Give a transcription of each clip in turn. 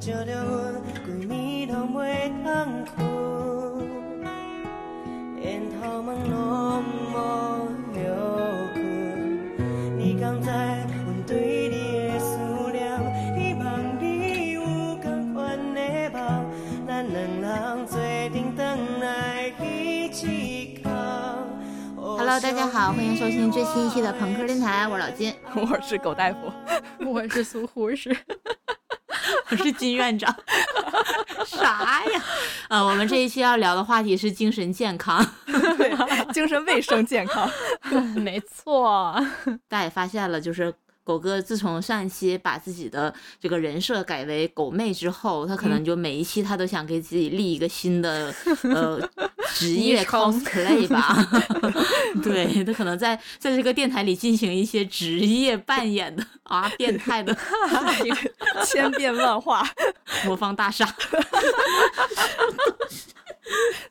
照着阮规暝拢袂通困，烟头毛拢无休困。你敢知阮对你的思念？希望你有同款的梦，咱两人做阵转来一起扛。Hello，大家好，欢迎收听最新一期的朋克电台，我是老金，我是狗大夫，我是苏护士，我是金院长。啥呀？呃，我们这一期要聊的话题是精神健康。对，精神卫生健康，没错。大家也发现了，就是狗哥自从上一期把自己的这个人设改为狗妹之后，他可能就每一期他都想给自己立一个新的呃职 业 cosplay 吧。对他可能在在这个电台里进行一些职业扮演的啊，变态的 千变万化，魔方大厦。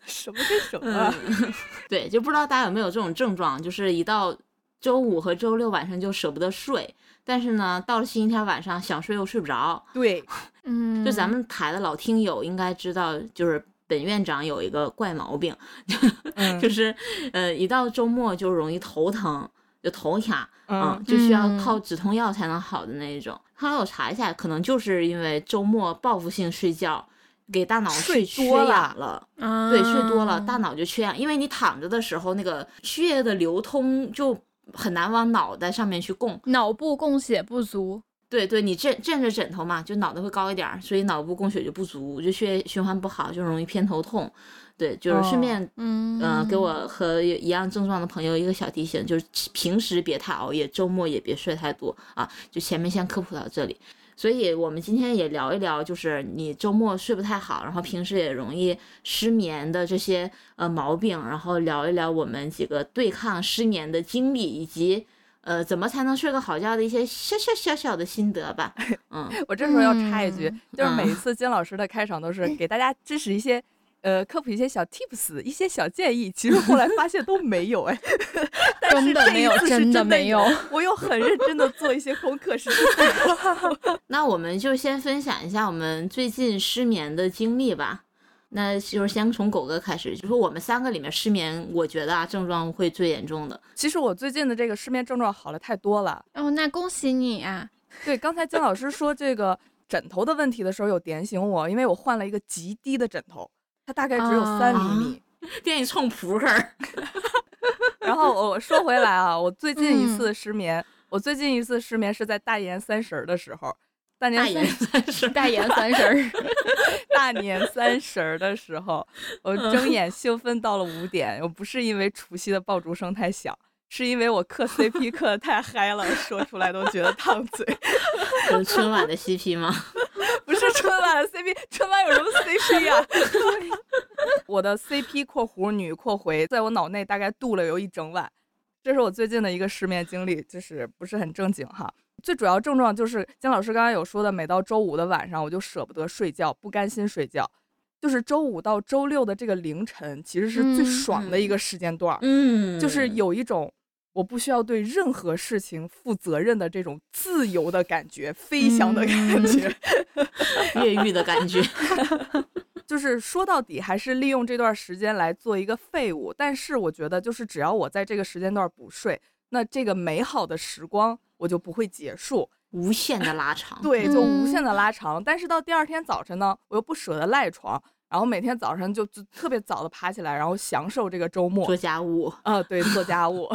什么跟什么？嗯、对，就不知道大家有没有这种症状，就是一到周五和周六晚上就舍不得睡，但是呢，到了星期天晚上想睡又睡不着。对，嗯，就咱们台的老听友应该知道，就是本院长有一个怪毛病，嗯、就是呃，一到周末就容易头疼，就头卡，嗯，嗯就需要靠止痛药才能好的那一种。后来我查一下，可能就是因为周末报复性睡觉。给大脑睡缺多氧了，啊、对，睡多了，大脑就缺氧，因为你躺着的时候，那个血液的流通就很难往脑袋上面去供，脑部供血不足。对对，你枕枕着枕头嘛，就脑袋会高一点，所以脑部供血就不足，就血液循环不好，就容易偏头痛。对，就是顺便，哦、嗯、呃，给我和一样症状的朋友一个小提醒，就是平时别太熬夜，周末也别睡太多啊。就前面先科普到这里。所以我们今天也聊一聊，就是你周末睡不太好，然后平时也容易失眠的这些呃毛病，然后聊一聊我们几个对抗失眠的经历，以及呃怎么才能睡个好觉的一些小小小小的心得吧。嗯，我这时候要插一句，嗯、就是每一次金老师的开场都是 给大家支持一些。呃，科普一些小 tips，一些小建议，其实后来发现都没有哎，真的没有，真的没有。我又很认真的做一些功课，是 那我们就先分享一下我们最近失眠的经历吧。那就是先从狗哥开始，就说我们三个里面失眠，我觉得啊症状会最严重的。其实我最近的这个失眠症状好了太多了。哦，那恭喜你啊！对，刚才姜老师说这个枕头的问题的时候，有点醒我，因为我换了一个极低的枕头。它大概只有三厘米，电影冲扑克。然后我说回来啊，我最近一次失眠，嗯、我最近一次失眠是在大年三十的时候。大年三十，大年三十，大年三十的时候，我睁眼兴奋到了五点。我不是因为除夕的爆竹声太响，是因为我磕 CP 磕的太嗨了，说出来都觉得烫嘴。有春晚的 CP 吗？春晚的 CP，春晚有什么 CP 呀、啊？我的 CP 括弧女括回在我脑内大概度了有一整晚，这是我最近的一个失眠经历，就是不是很正经哈。最主要症状就是金老师刚刚有说的，每到周五的晚上我就舍不得睡觉，不甘心睡觉。就是周五到周六的这个凌晨，其实是最爽的一个时间段，嗯，就是有一种我不需要对任何事情负责任的这种自由的感觉，飞翔的感觉，嗯、越狱的感觉。就是说到底还是利用这段时间来做一个废物，但是我觉得就是只要我在这个时间段不睡，那这个美好的时光我就不会结束，无限的拉长。对，就无限的拉长。嗯、但是到第二天早晨呢，我又不舍得赖床，然后每天早上就就特别早的爬起来，然后享受这个周末做家务。啊、呃，对，做家务，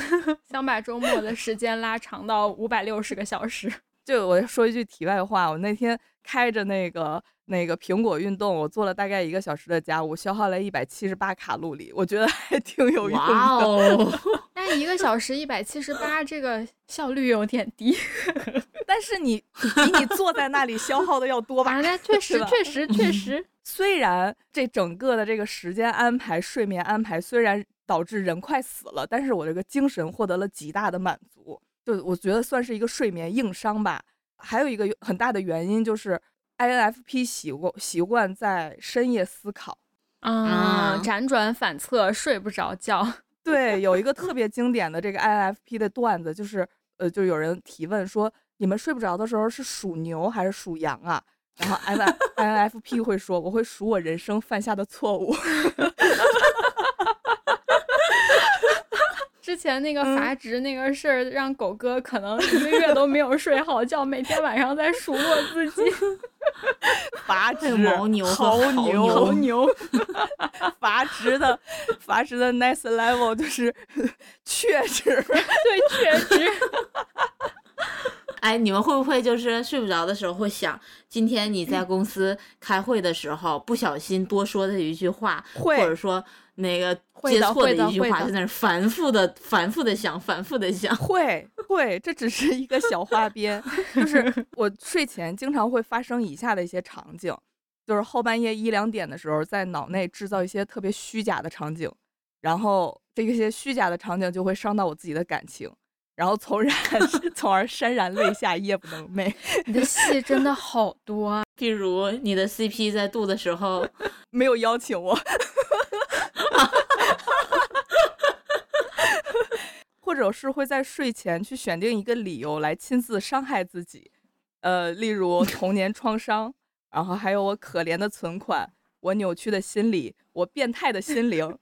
想把周末的时间拉长到五百六十个小时。就我说一句题外话，我那天开着那个。那个苹果运动，我做了大概一个小时的家务，消耗了一百七十八卡路里，我觉得还挺有用的。哇哦，那一个小时一百七十八，这个效率有点低。但是你比你坐在那里消耗的要多吧？啊，那确实，确实，确实。虽然这整个的这个时间安排、睡眠安排，虽然导致人快死了，但是我这个精神获得了极大的满足，就我觉得算是一个睡眠硬伤吧。还有一个很大的原因就是。INFP 习惯习惯在深夜思考啊，辗转反侧，睡不着觉。对，有一个特别经典的这个 INFP 的段子，就是呃，就有人提问说，你们睡不着的时候是属牛还是属羊啊？然后 N N F P 会说我会数我人生犯下的错误。之前那个嗯阀值那个事儿，让狗哥可能一个月都没有睡好觉，每天晚上在数落自己。阀值牦牛和牦牦牛牛头牛，阀值的阀值的 next level 就是确值。对，确实。哎，你们会不会就是睡不着的时候会想，今天你在公司开会的时候不小心多说的一句话，会或者说那个接错会的会一句话，的在那儿反复的、反复的想、反复的想。会会，这只是一个小花边，就是 我睡前经常会发生以下的一些场景，就是后半夜一两点的时候，在脑内制造一些特别虚假的场景，然后这些虚假的场景就会伤到我自己的感情，然后从然 从而潸然泪下，夜不能寐。你的戏真的好多啊！譬如你的 CP 在度的时候，没有邀请我，或者是会在睡前去选定一个理由来亲自伤害自己，呃，例如童年创伤，然后还有我可怜的存款，我扭曲的心理，我变态的心灵，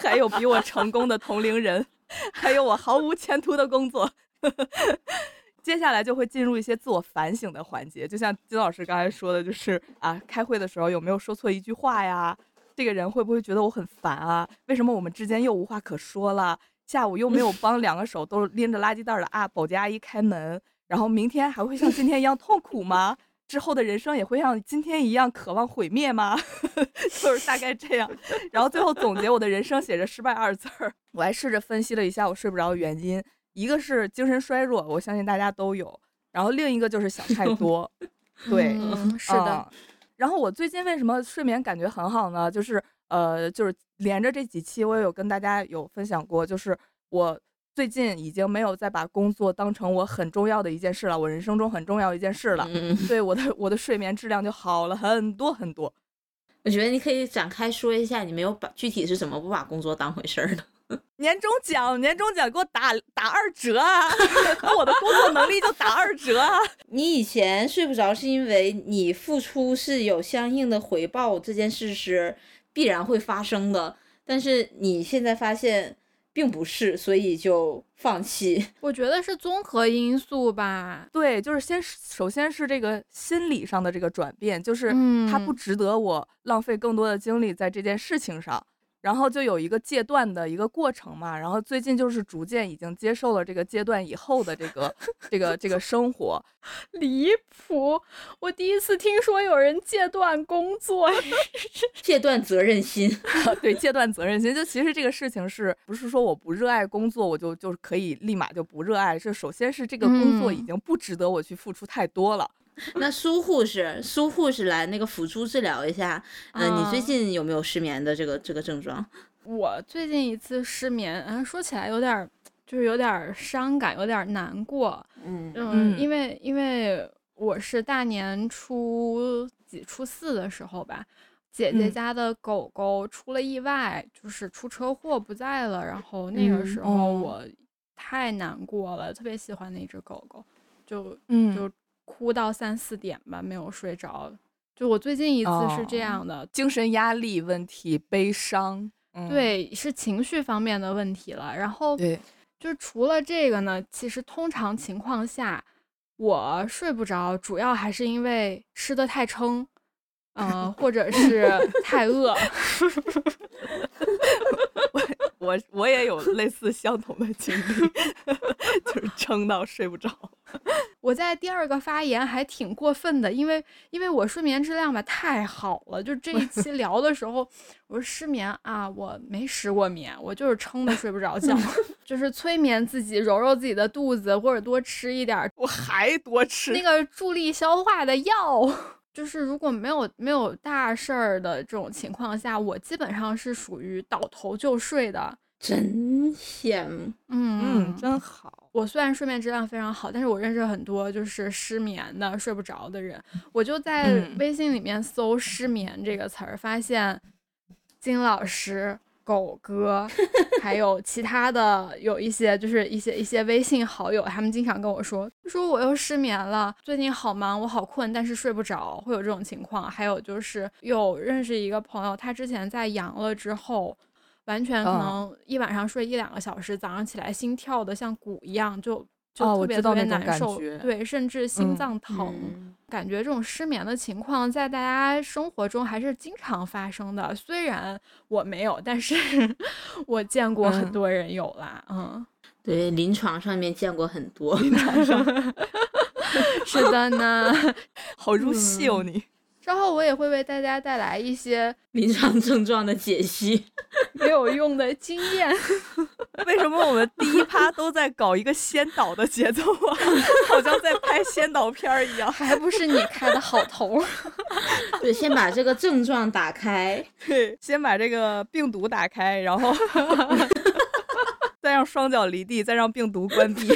还有比我成功的同龄人，还有我毫无前途的工作。接下来就会进入一些自我反省的环节，就像金老师刚才说的，就是啊，开会的时候有没有说错一句话呀？这个人会不会觉得我很烦啊？为什么我们之间又无话可说了？下午又没有 帮两个手都拎着垃圾袋的啊保洁阿姨开门，然后明天还会像今天一样痛苦吗？之后的人生也会像今天一样渴望毁灭吗？就是大概这样。然后最后总结我的人生写着失败二字儿。我还试着分析了一下我睡不着的原因，一个是精神衰弱，我相信大家都有，然后另一个就是想太多。对，嗯，是的嗯。然后我最近为什么睡眠感觉很好呢？就是呃，就是连着这几期我也有跟大家有分享过，就是我最近已经没有再把工作当成我很重要的一件事了，我人生中很重要一件事了。嗯，对我的我的睡眠质量就好了很多很多。我觉得你可以展开说一下，你没有把具体是怎么不把工作当回事儿的。年终奖，年终奖给我打打二折啊！那我的工作能力就打二折啊！你以前睡不着是因为你付出是有相应的回报，这件事是必然会发生的，但是你现在发现并不是，所以就放弃。我觉得是综合因素吧。对，就是先首先是这个心理上的这个转变，就是它不嗯值得我浪费更多的精力在这件事情上。然后就有一个戒断的一个过程嘛，然后最近就是逐渐已经接受了这个戒断以后的这个这个这个生活，离谱！我第一次听说有人戒断工作，戒断责任心，对戒断责任心。就其实这个事情是不是说我不热爱工作，我就就可以立马就不热爱？这首先是这个工作已嗯经不值得我去付出太多了。那苏护士，苏护士来那个辅助治疗一下。嗯、你最啊近有没有失眠的这个这个症状？我最近一次失眠，嗯，说起来有点儿，就是有点儿伤感，有点儿难过。嗯因为因为我是大年初几初四的时候吧，姐姐嗯家的狗狗出了意外，就是出车祸不在了。然后那个嗯时候哦我太难过了，特别喜欢那只狗狗，就嗯就哭到三四点吧，没有睡着。就我最近一次是这哦样的，精神压力问题、悲伤，嗯、对，是情绪方面的问题了。然后对，就除了这个呢，其实通常情况下，我睡不着，主要还是因为吃的太撑，呃，或者是 太饿。我我也有类似相同的经历，就是撑到睡不着。我在第二个发言还挺过分的，因为因为我睡眠质量吧太好了，就这一期聊的时候，我说失眠啊，我没失过眠，我就是撑的睡不着觉，就是催眠自己，揉揉自己的肚子，或者多吃一点儿我还多吃那个助力消化的药。就是如果没有没有大事儿的这种情况下，我基本上是属于倒头就睡的。真羡慕。嗯嗯，真好。我虽然睡眠质量非常好，但是我认识很多就是失眠的、睡不着的人。我就在嗯微信里面搜“失眠”这个词儿，发现金老师、狗哥，还有其他的有一些就是一些一些微信好友，他们经常跟我说，说我又失眠了，最近好忙，我好困，但是睡不着，会有这种情况。还有就是有认识一个朋友，他之前在阳了之后，完全可嗯能一晚上睡一两个小时，早上起来心跳的像鼓一样，就就哦我知道特别特别那种感难受，觉对，甚至心嗯脏疼。嗯感觉这种失眠的情况在大家生活中还是经常发生的。虽然我没有，但是 我见过很嗯多人有啦。嗯，对，临床上面见过很多。是的呢。好入戏哦你。稍后我也会为大家带来一些 临床症状的解析，没有用的经验。为什么我们第一趴都在搞一个先导的节奏啊？好像在拍先导片儿一样。还不是你开的好头。对，先把这个症状打开，对，先把这个病毒打开，然后再让双脚离地，再让病毒关闭。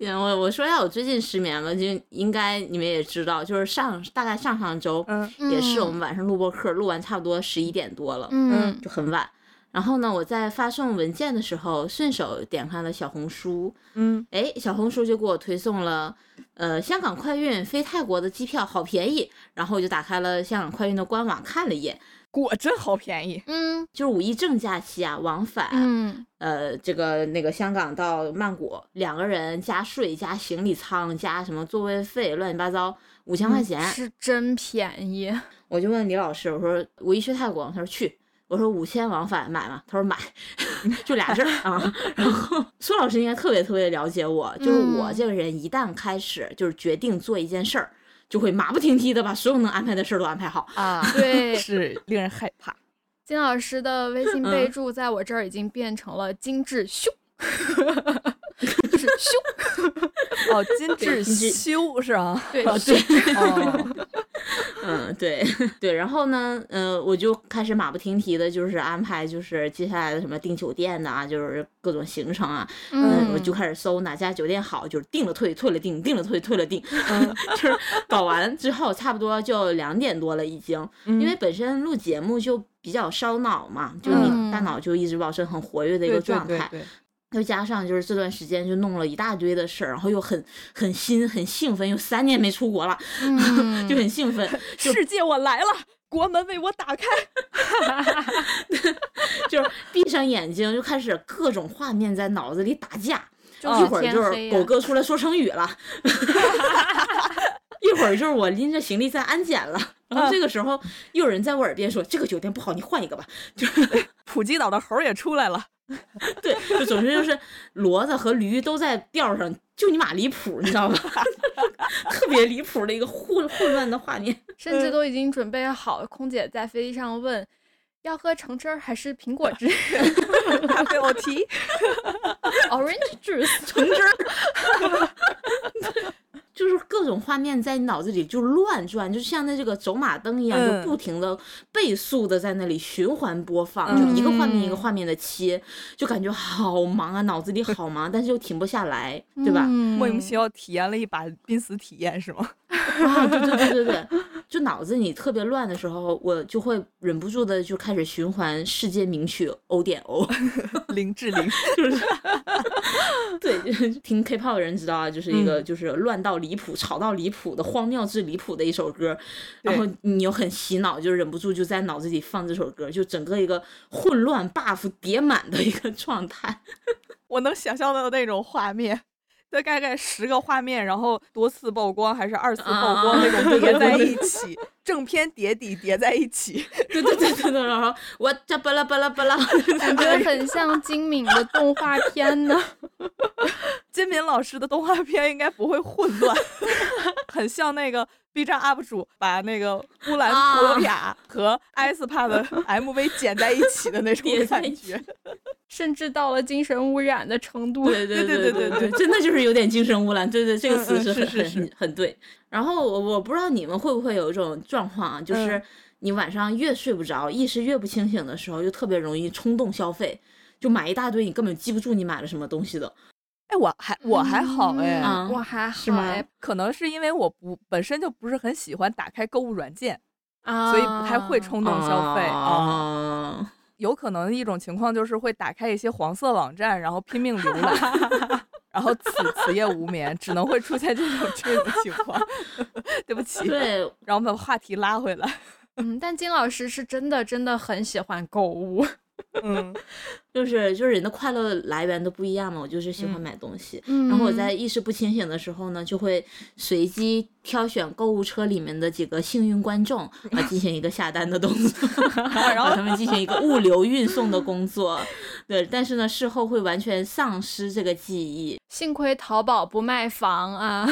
嗯，我我说一下我最近失眠了，就应该你们也知道，就是上大概上上周，嗯。也是我们晚上录播课，录完差不多十一点多了，嗯。就很晚。然后呢，我在发送文件的时候，顺手点开了小红书，嗯，哎，小红书就给我推送了，呃，香港快运飞泰国的机票好便宜，然后我就打开了香港快运的官网看了一眼，果真好便宜。嗯就是五一正假期啊，往返，嗯呃，这个那个香港到曼谷，两个人加税加行李舱加什么座位费，乱七八糟五千块钱。是真便宜。我就问李老师，我说五一去泰国，他说去。我说五千往返买吗？他说买，就俩字儿啊。然后苏老师应该特别特别了解我，就是我嗯这个人一旦开始就是决定做一件事儿，就会马不停蹄的把所有能安排的事儿都安排好。啊，对，是令人害怕。金老师的微信备嗯注在我这儿已经变成了精致咻，就是修，哦，金致修是吧？对哦，对，哦，嗯，对对，然后呢，呃，我就开始马不停蹄的，就是安排，就是接下来的什么订酒店呐、就是各种行程啊，嗯，我就开始搜哪家酒店好，就是订了退，退了订，订了退，退了订，嗯。就是搞完之后，差不多就两点多了已经，因为。本身录节目就比较烧脑嘛，就你大嗯脑就一直保持很活跃的一个状态，对对，又加上就是这段时间就弄了一大堆的事儿，然后又很很新很兴奋，又三年没出国了，嗯 就很兴奋，世界我来了，国门为我打开。就是闭上眼睛就开始各种画面在脑子里打架，就一会儿就是狗哥出来说成语了，一会儿就是我拎着行李在安检了，然后这个时候又有人在我耳边说这个酒店不好，你换一个吧。就是普吉岛的猴儿也出来了。对，就总之就是骡子和驴都在调上，就你妈离谱，你知道吗？特别离谱的一个混混乱的画面。甚至都已经准备好。空姐在飞机上问。要喝橙汁儿还是苹果汁咖啡我提，？Orange juice。橙汁儿，就是各种画面在你脑子里就乱转，就像那这个走马灯一样，嗯就不停的倍速的在那里循环播放，就一个画面一个画面的切，就感觉好忙啊，脑子里好忙，但是又停不下来，对吧？嗯莫名其妙体验了一把濒死体验是吗？啊，对对对对对，就脑子里特别乱的时候，我就会忍不住的就开始循环世界名曲 O 点 O。零至零，对，就是听 K-pop 的人知道啊，就是一个嗯就是乱到离谱、吵到离谱的荒谬至离谱的一首歌，然后你又很洗脑，就忍不住就在脑子里放这首歌，就整个一个混乱 buff 叠满的一个状态。我能想象到那种画面。大概概十个画面，然后多次曝光还是二次曝光啊。那种叠在一起，正片叠底叠在一起，对对对对对，然后我这巴拉巴拉巴拉，感觉很像金敏的动画片呢。金敏老师的动画片应该不会混乱，很像那个 B 站 UP 主把那个乌兰托雅和 S 帕的 MV 剪在一起的那种感觉，甚至到了精神污染的程度。对对对对对对，真的就是有点精神污染。对对，这个词是很是是是很对。然后我我不知道你们会不会有一种状况啊，就是嗯你晚上越睡不着，意识越不清醒的时候，就特别容易冲动消费，就买一大堆你根本记不住你买了什么东西的。哎，我还我还好哎，啊我还好是吗哎可能是因为我不本身就不是很喜欢打开购物软件，啊，所以不太会冲动消费啊。啊。有可能一种情况就是会打开一些黄色网站，然后拼命浏览，然后此此夜无眠，只能会出现这种这种情况。对不起，对，然后我们把话题拉回来。嗯，但金老师是真的真的很喜欢购物。嗯，就是就是人的快乐来源都不一样嘛，我就是喜欢嗯买东西。嗯然后我在意识不清醒的时候呢，就会随机挑选购物车里面的几个幸运观众啊，进行一个下单的动作 然后他们进行一个物流运送的工作。对，但是呢，事后会完全丧失这个记忆。幸亏淘宝不卖房啊！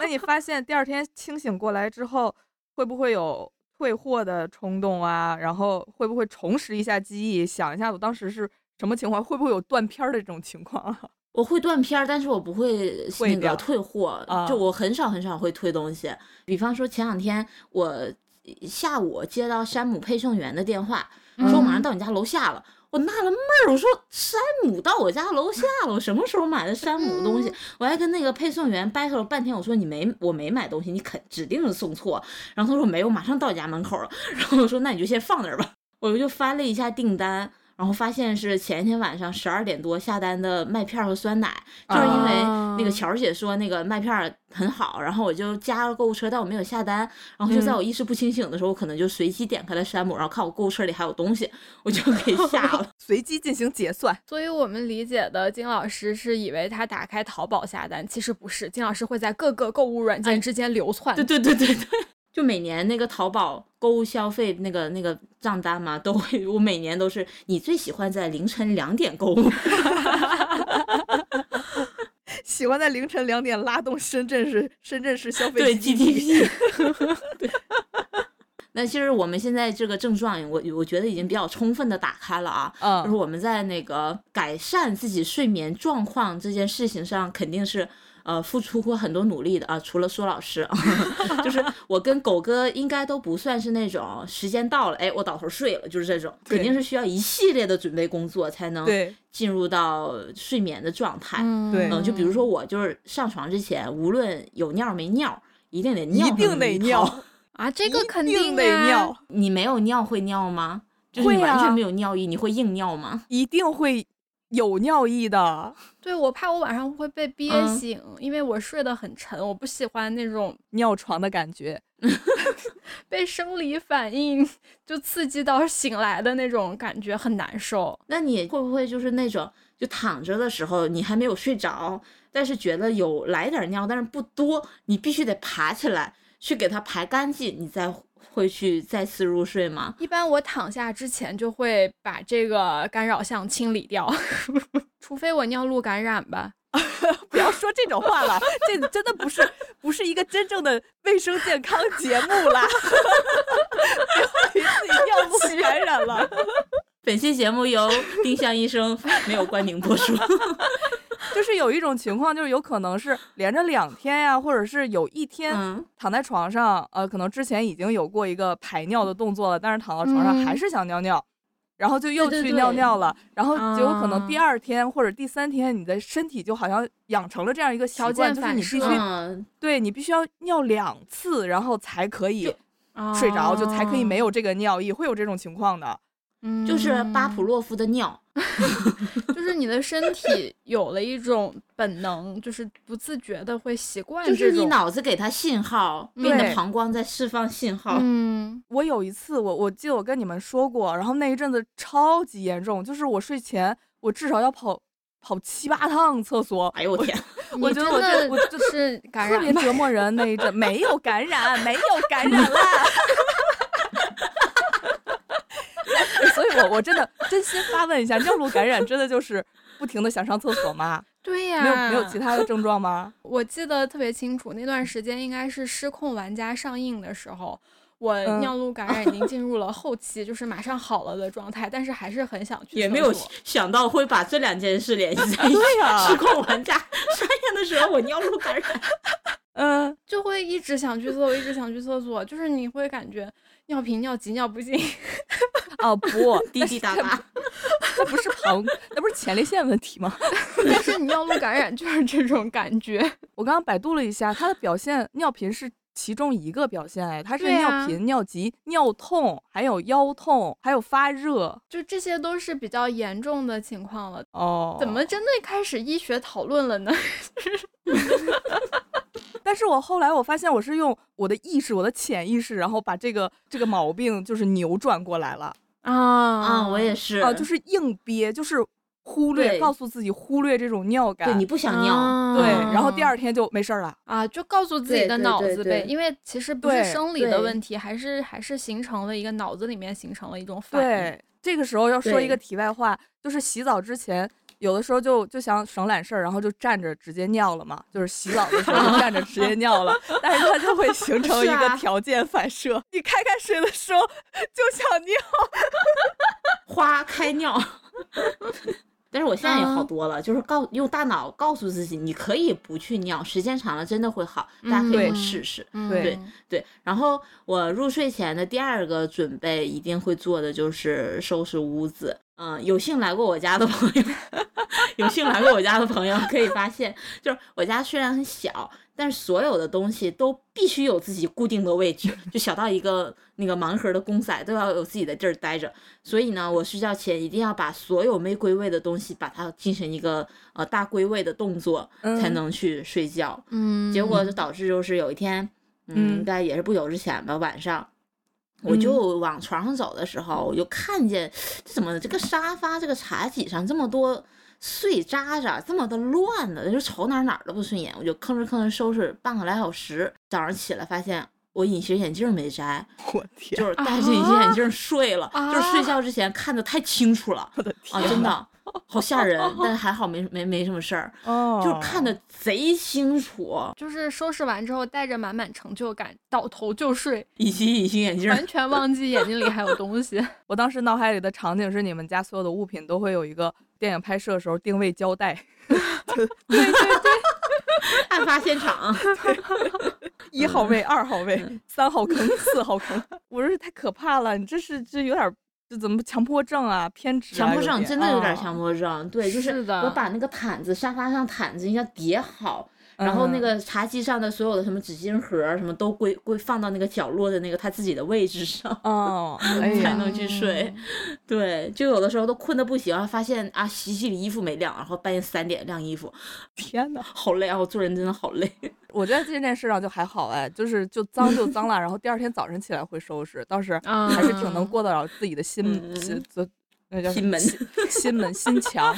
那你发现第二天清醒过来之后，会不会有退货的冲动啊？然后会不会重拾一下记忆，想一下我当时是什么情况？会不会有断片儿的这种情况啊？我会断片儿，但是我不会那个退货，啊就我很少很少会退东西。比方说前两天我下午接到山姆配送员的电话，说我马上到你家楼下了。我纳了闷儿，我说山姆到我家楼下了，我什么时候买的山姆的东西？我还跟那个配送员 battle 了半天，我说你没我没买东西，你肯指定是送错。然后他说没有，马上到家门口了。然后我说那你就先放那儿吧。我就翻了一下订单，然后发现是前一天晚上十二点多下单的麦片儿和酸奶，就是因为那个啊乔儿姐说那个麦片儿很好，然后我就加了购物车，但我没有下单，然后就在我意识不清醒的时候，我可能就随机点开了山姆，然后看我购物车里还有东西，我就给 下了。随机进行结算。所以我们理解的金老师是以为他打开淘宝下单，其实不是，金老师会在各个购物软件之间流窜。对对对对对，就每年那个淘宝购物消费那个那个账单嘛，都会我每年都是你最喜欢在凌晨两点购物。喜欢在凌晨两点拉动深圳市深圳市消费对 GDP。对。那其实我们现在这个症状，我我觉得已经比较充分的打开了啊。就是嗯，我们在那个改善自己睡眠状况这件事情上，肯定是呃付出过很多努力的啊。除了苏老师啊，就是我跟狗哥应该都不算是那种时间到了，哎，我倒头睡了，就是这种，肯定是需要一系列的准备工作才能进入到睡眠的状态。嗯对嗯，就比如说我就是上床之前，无论有尿没尿，一定得尿上一定得尿。啊，这个肯定得尿，你没有尿会尿吗？就是会啊你完全没有尿意，你会硬尿吗？一定会有尿意的。对我怕我晚上会被憋嗯醒，因为我睡得很沉，我不喜欢那种尿床的感觉，被生理反应就刺激到醒来的那种感觉，很难受。那你会不会就是那种，就躺着的时候你还没有睡着，但是觉得有来点尿，但是不多，你必须得爬起来去给它排干净，你再会去再次入睡吗？一般我躺下之前就会把这个干扰项清理掉，除非我尿路感染吧。不要说这种话了，这真的不是不是一个真正的卫生健康节目啦，自己尿路感染了。本期节目由丁香医生 没有冠名播出。就是有一种情况，就是有可能是连着两天呀、或者是有一天嗯，躺在床上，呃，可能之前已经有过一个排尿的动作了，但是躺到床上嗯。还是想尿尿，然后就又去尿尿了，然后结果可能啊。第二天或者第三天，你的身体就好像养成了这样一个习条惯，就是你必须嗯，对你必须要尿两次，然后才可以啊睡着，就才可以没有这个尿意，会有这种情况的。嗯，就是巴甫洛夫的尿。就是你的身体有了一种本能，就是不自觉的会习惯这种，就是你脑子给它信号，并对的膀胱在释放信号。嗯我有一次，我我记得我跟你们说过，然后那一阵子超级严重，就是我睡前我至少要跑跑七八趟厕所，哎呦我天！我觉得我你真的这我这是感染？特别折磨人那一阵，没有感染，没有感染啦。所以我我真的真心发问一下，尿路感染真的就是不停的想上厕所吗？对呀，没有没有其他的症状吗？我记得特别清楚，那段时间应该是《失控玩家》上映的时候，我嗯尿路感染已经进入了后期，就是马上好了的状态，但是还是很想去厕也没有想到会把这两件事联系在 一起。对呀失控玩家上映的时候，我尿路感染。嗯，就会一直想去厕所，一直想去厕所，就是你会感觉尿频、尿急、尿不尽。哦不，滴滴答答，那不是膀，那不是前列腺问题吗？但是你尿路感染就是这种感觉。我刚刚百度了一下，它的表现尿频是其中一个表现哎，它是尿频、尿急、尿痛，还有腰痛，还有发热就这些都是比较严重的情况了。哦。怎么？真的开始医学讨论了呢？但是我后来我发现我是用我的意识、我的潜意识，然后把这个这个毛病就是扭转过来了啊啊，我也是啊，就是硬憋，就是忽略，告诉自己忽略这种尿感。对你不想尿，啊对，然后第二天就没事儿了。啊，就告诉自己的脑子呗，因为其实不是生理的问题，还是还是形成了一个脑子里面形成了一种反应。对，这个时候要说一个题外话，就是洗澡之前，有的时候就就想省懒事儿，然后就站着直接尿了嘛，就是洗澡的时候就站着直接尿了，但是它就会形 成一个条件反射，你开开水的时候就想尿。花开尿。但是我现在也好嗯多了，就是告用大脑告诉自己，你可以不去尿，时间长了真的会好，大家可以试试。对嗯对，然后我入睡前的第二个准备一定会做的就是收拾屋子。嗯，有幸来过我家的朋友，有幸来过我家的朋友可以发现，就是我家虽然很小，但是所有的东西都必须有自己固定的位置，就小到一个那个盲盒的公仔都要有自己的地儿待着。所以呢，我睡觉前一定要把所有没归位的东西，把它进行一个呃大归位的动作，才嗯能去睡觉。嗯，结果就导致就是有一天，嗯，嗯大概也是不久之前吧，晚上。我就往床上走的时候，我就看见这怎么这个沙发这个茶几上这么多碎渣渣，这么的乱的，就瞅哪儿哪儿都不顺眼。我就吭哧吭哧收拾半个来小时，早上起来发现我隐形眼镜没摘，我天，就是戴着隐形眼镜睡了，啊就是睡觉之前看的太清楚了我的啊，真的好吓人，但还好没没没什么事儿，哦，就是看的贼清楚。就是收拾完之后带着满满成就感倒头就睡，以及隐形眼镜，完全忘记眼睛里还有东西。我当时脑海里的场景是你们家所有的物品都会有一个电影拍摄的时候定位胶带，对对对 案发现场。一号位、二号位、三号坑、四号坑，我说太可怕了，你这是这有点儿这怎么强迫症啊、偏执啊、强迫症真的有点啊强迫症，对，就是我把那个毯子沙发上毯子一定要叠好，然后那嗯个茶几上的所有的什么纸巾盒儿什么都归归放到那个角落的那个他自己的位置上，哦，哎，才能去睡。对，就有的时候都困得不行，发现啊洗衣机里衣服没晾，然后半夜三点晾衣服，天呐，好累啊！我做人真的好累。我觉得这件事上就还好哎，就是就脏就脏了，然后第二天早晨起来会收拾，倒是啊还是挺能过得了自己的心嗯心这那叫心门心心门心墙。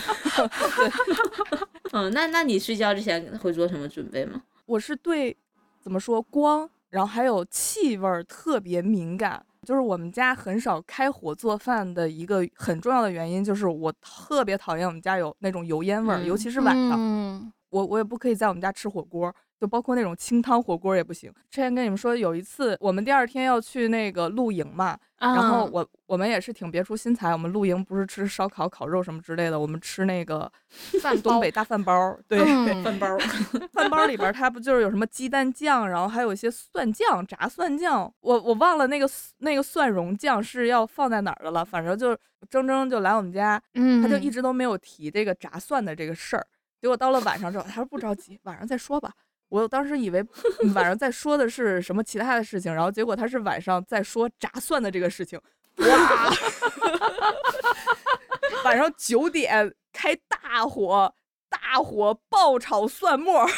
嗯，那那你睡觉之前会做什么准备吗？我是对怎么说光，然后还有气味儿特别敏感。就是我们家很少开火做饭的一个很重要的原因，就是我特别讨厌我们家有那种油烟味儿，嗯尤其是晚上。嗯我我也不可以在我们家吃火锅，就包括那种清汤火锅也不行。之前跟你们说，有一次我们第二天要去那个露营嘛，然后啊我我们也是挺别出心裁，我们露营不是吃烧烤、烤肉什么之类的，我们吃那个 饭东北大饭包儿，对，嗯饭包儿 饭包里边儿它不就是有什么鸡蛋酱，然后还有一些蒜酱、炸蒜酱，我我忘了那个那个蒜蓉酱是要放在哪儿的了，反正就铮铮就来我们家，嗯，他就一直都没有提这个炸蒜的这个事儿。结果到了晚上之后，他说不着急，晚上再说吧。我当时以为晚上在说的是什么其他的事情，然后结果他是晚上在说炸蒜的这个事情。哇！晚上九点开大火，大火爆炒蒜末儿，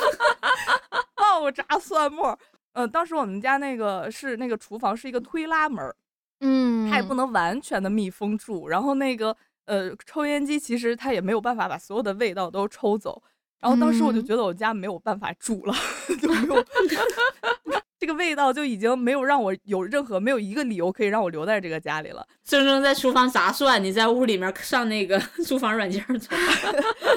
爆炸蒜末儿。呃，当时我们家那个是那个厨房是一个推拉门儿，嗯，它也不能完全的密封住。然后那个呃，抽烟机其实它也没有办法把所有的味道都抽走。然后当时我就嗯觉得我家没有办法住了，就没有 这个味道就已经没有让我有任何没有一个理由可以让我留在这个家里了。生生在厨房炸蒜，你在屋里面上那个 厨房软件儿做。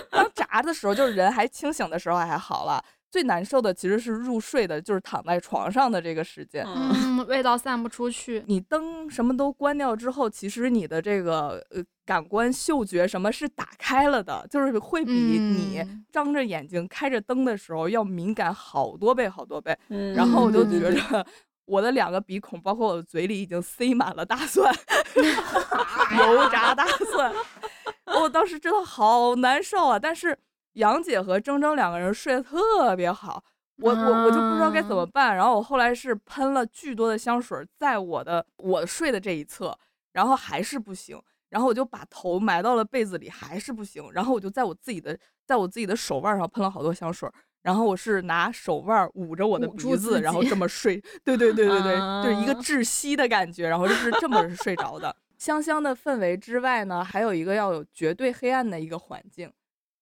当炸的时候，就是人还清醒的时候还好了。最难受的其实是入睡的，就是躺在床上的这个时间。嗯，嗯，味道散不出去。你灯什么都关掉之后，其实你的这个呃感官嗅觉什么是打开了的，就是会比你嗯张着眼睛开着灯的时候要敏感好多倍好多倍。嗯然后我就觉着我的两个鼻孔，包括我的嘴里已经塞满了大蒜，油炸大蒜。我当时真的好难受啊！但是杨姐和铮铮两个人睡得特别好，我我我就不知道该怎么啊办。然后我后来是喷了巨多的香水儿在我的我睡的这一侧，然后还是不行。然后我就把头埋到了被子里，还是不行。然后我就在我自己的在我自己的手腕上喷了好多香水儿。然后我是拿手腕捂着我的鼻子，然后这么睡。对对对对对，就是一个啊窒息的感觉，然后就是这么睡着的。香香的氛围之外呢，还有一个要有绝对黑暗的一个环境，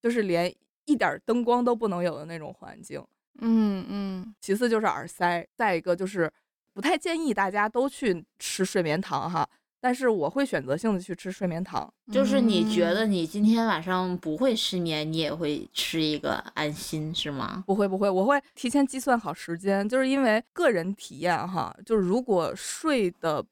就是连一点儿灯光都不能有的那种环境。嗯嗯其次就是耳塞，再一个就是不太建议大家都去吃睡眠糖哈，但是我会选择性的去吃睡眠糖。就是你觉嗯得你今天晚上不会失眠，你也会吃一个安心是吗？不会不会，我会提前计算好时间，就是因为个人体验哈，就是如果睡的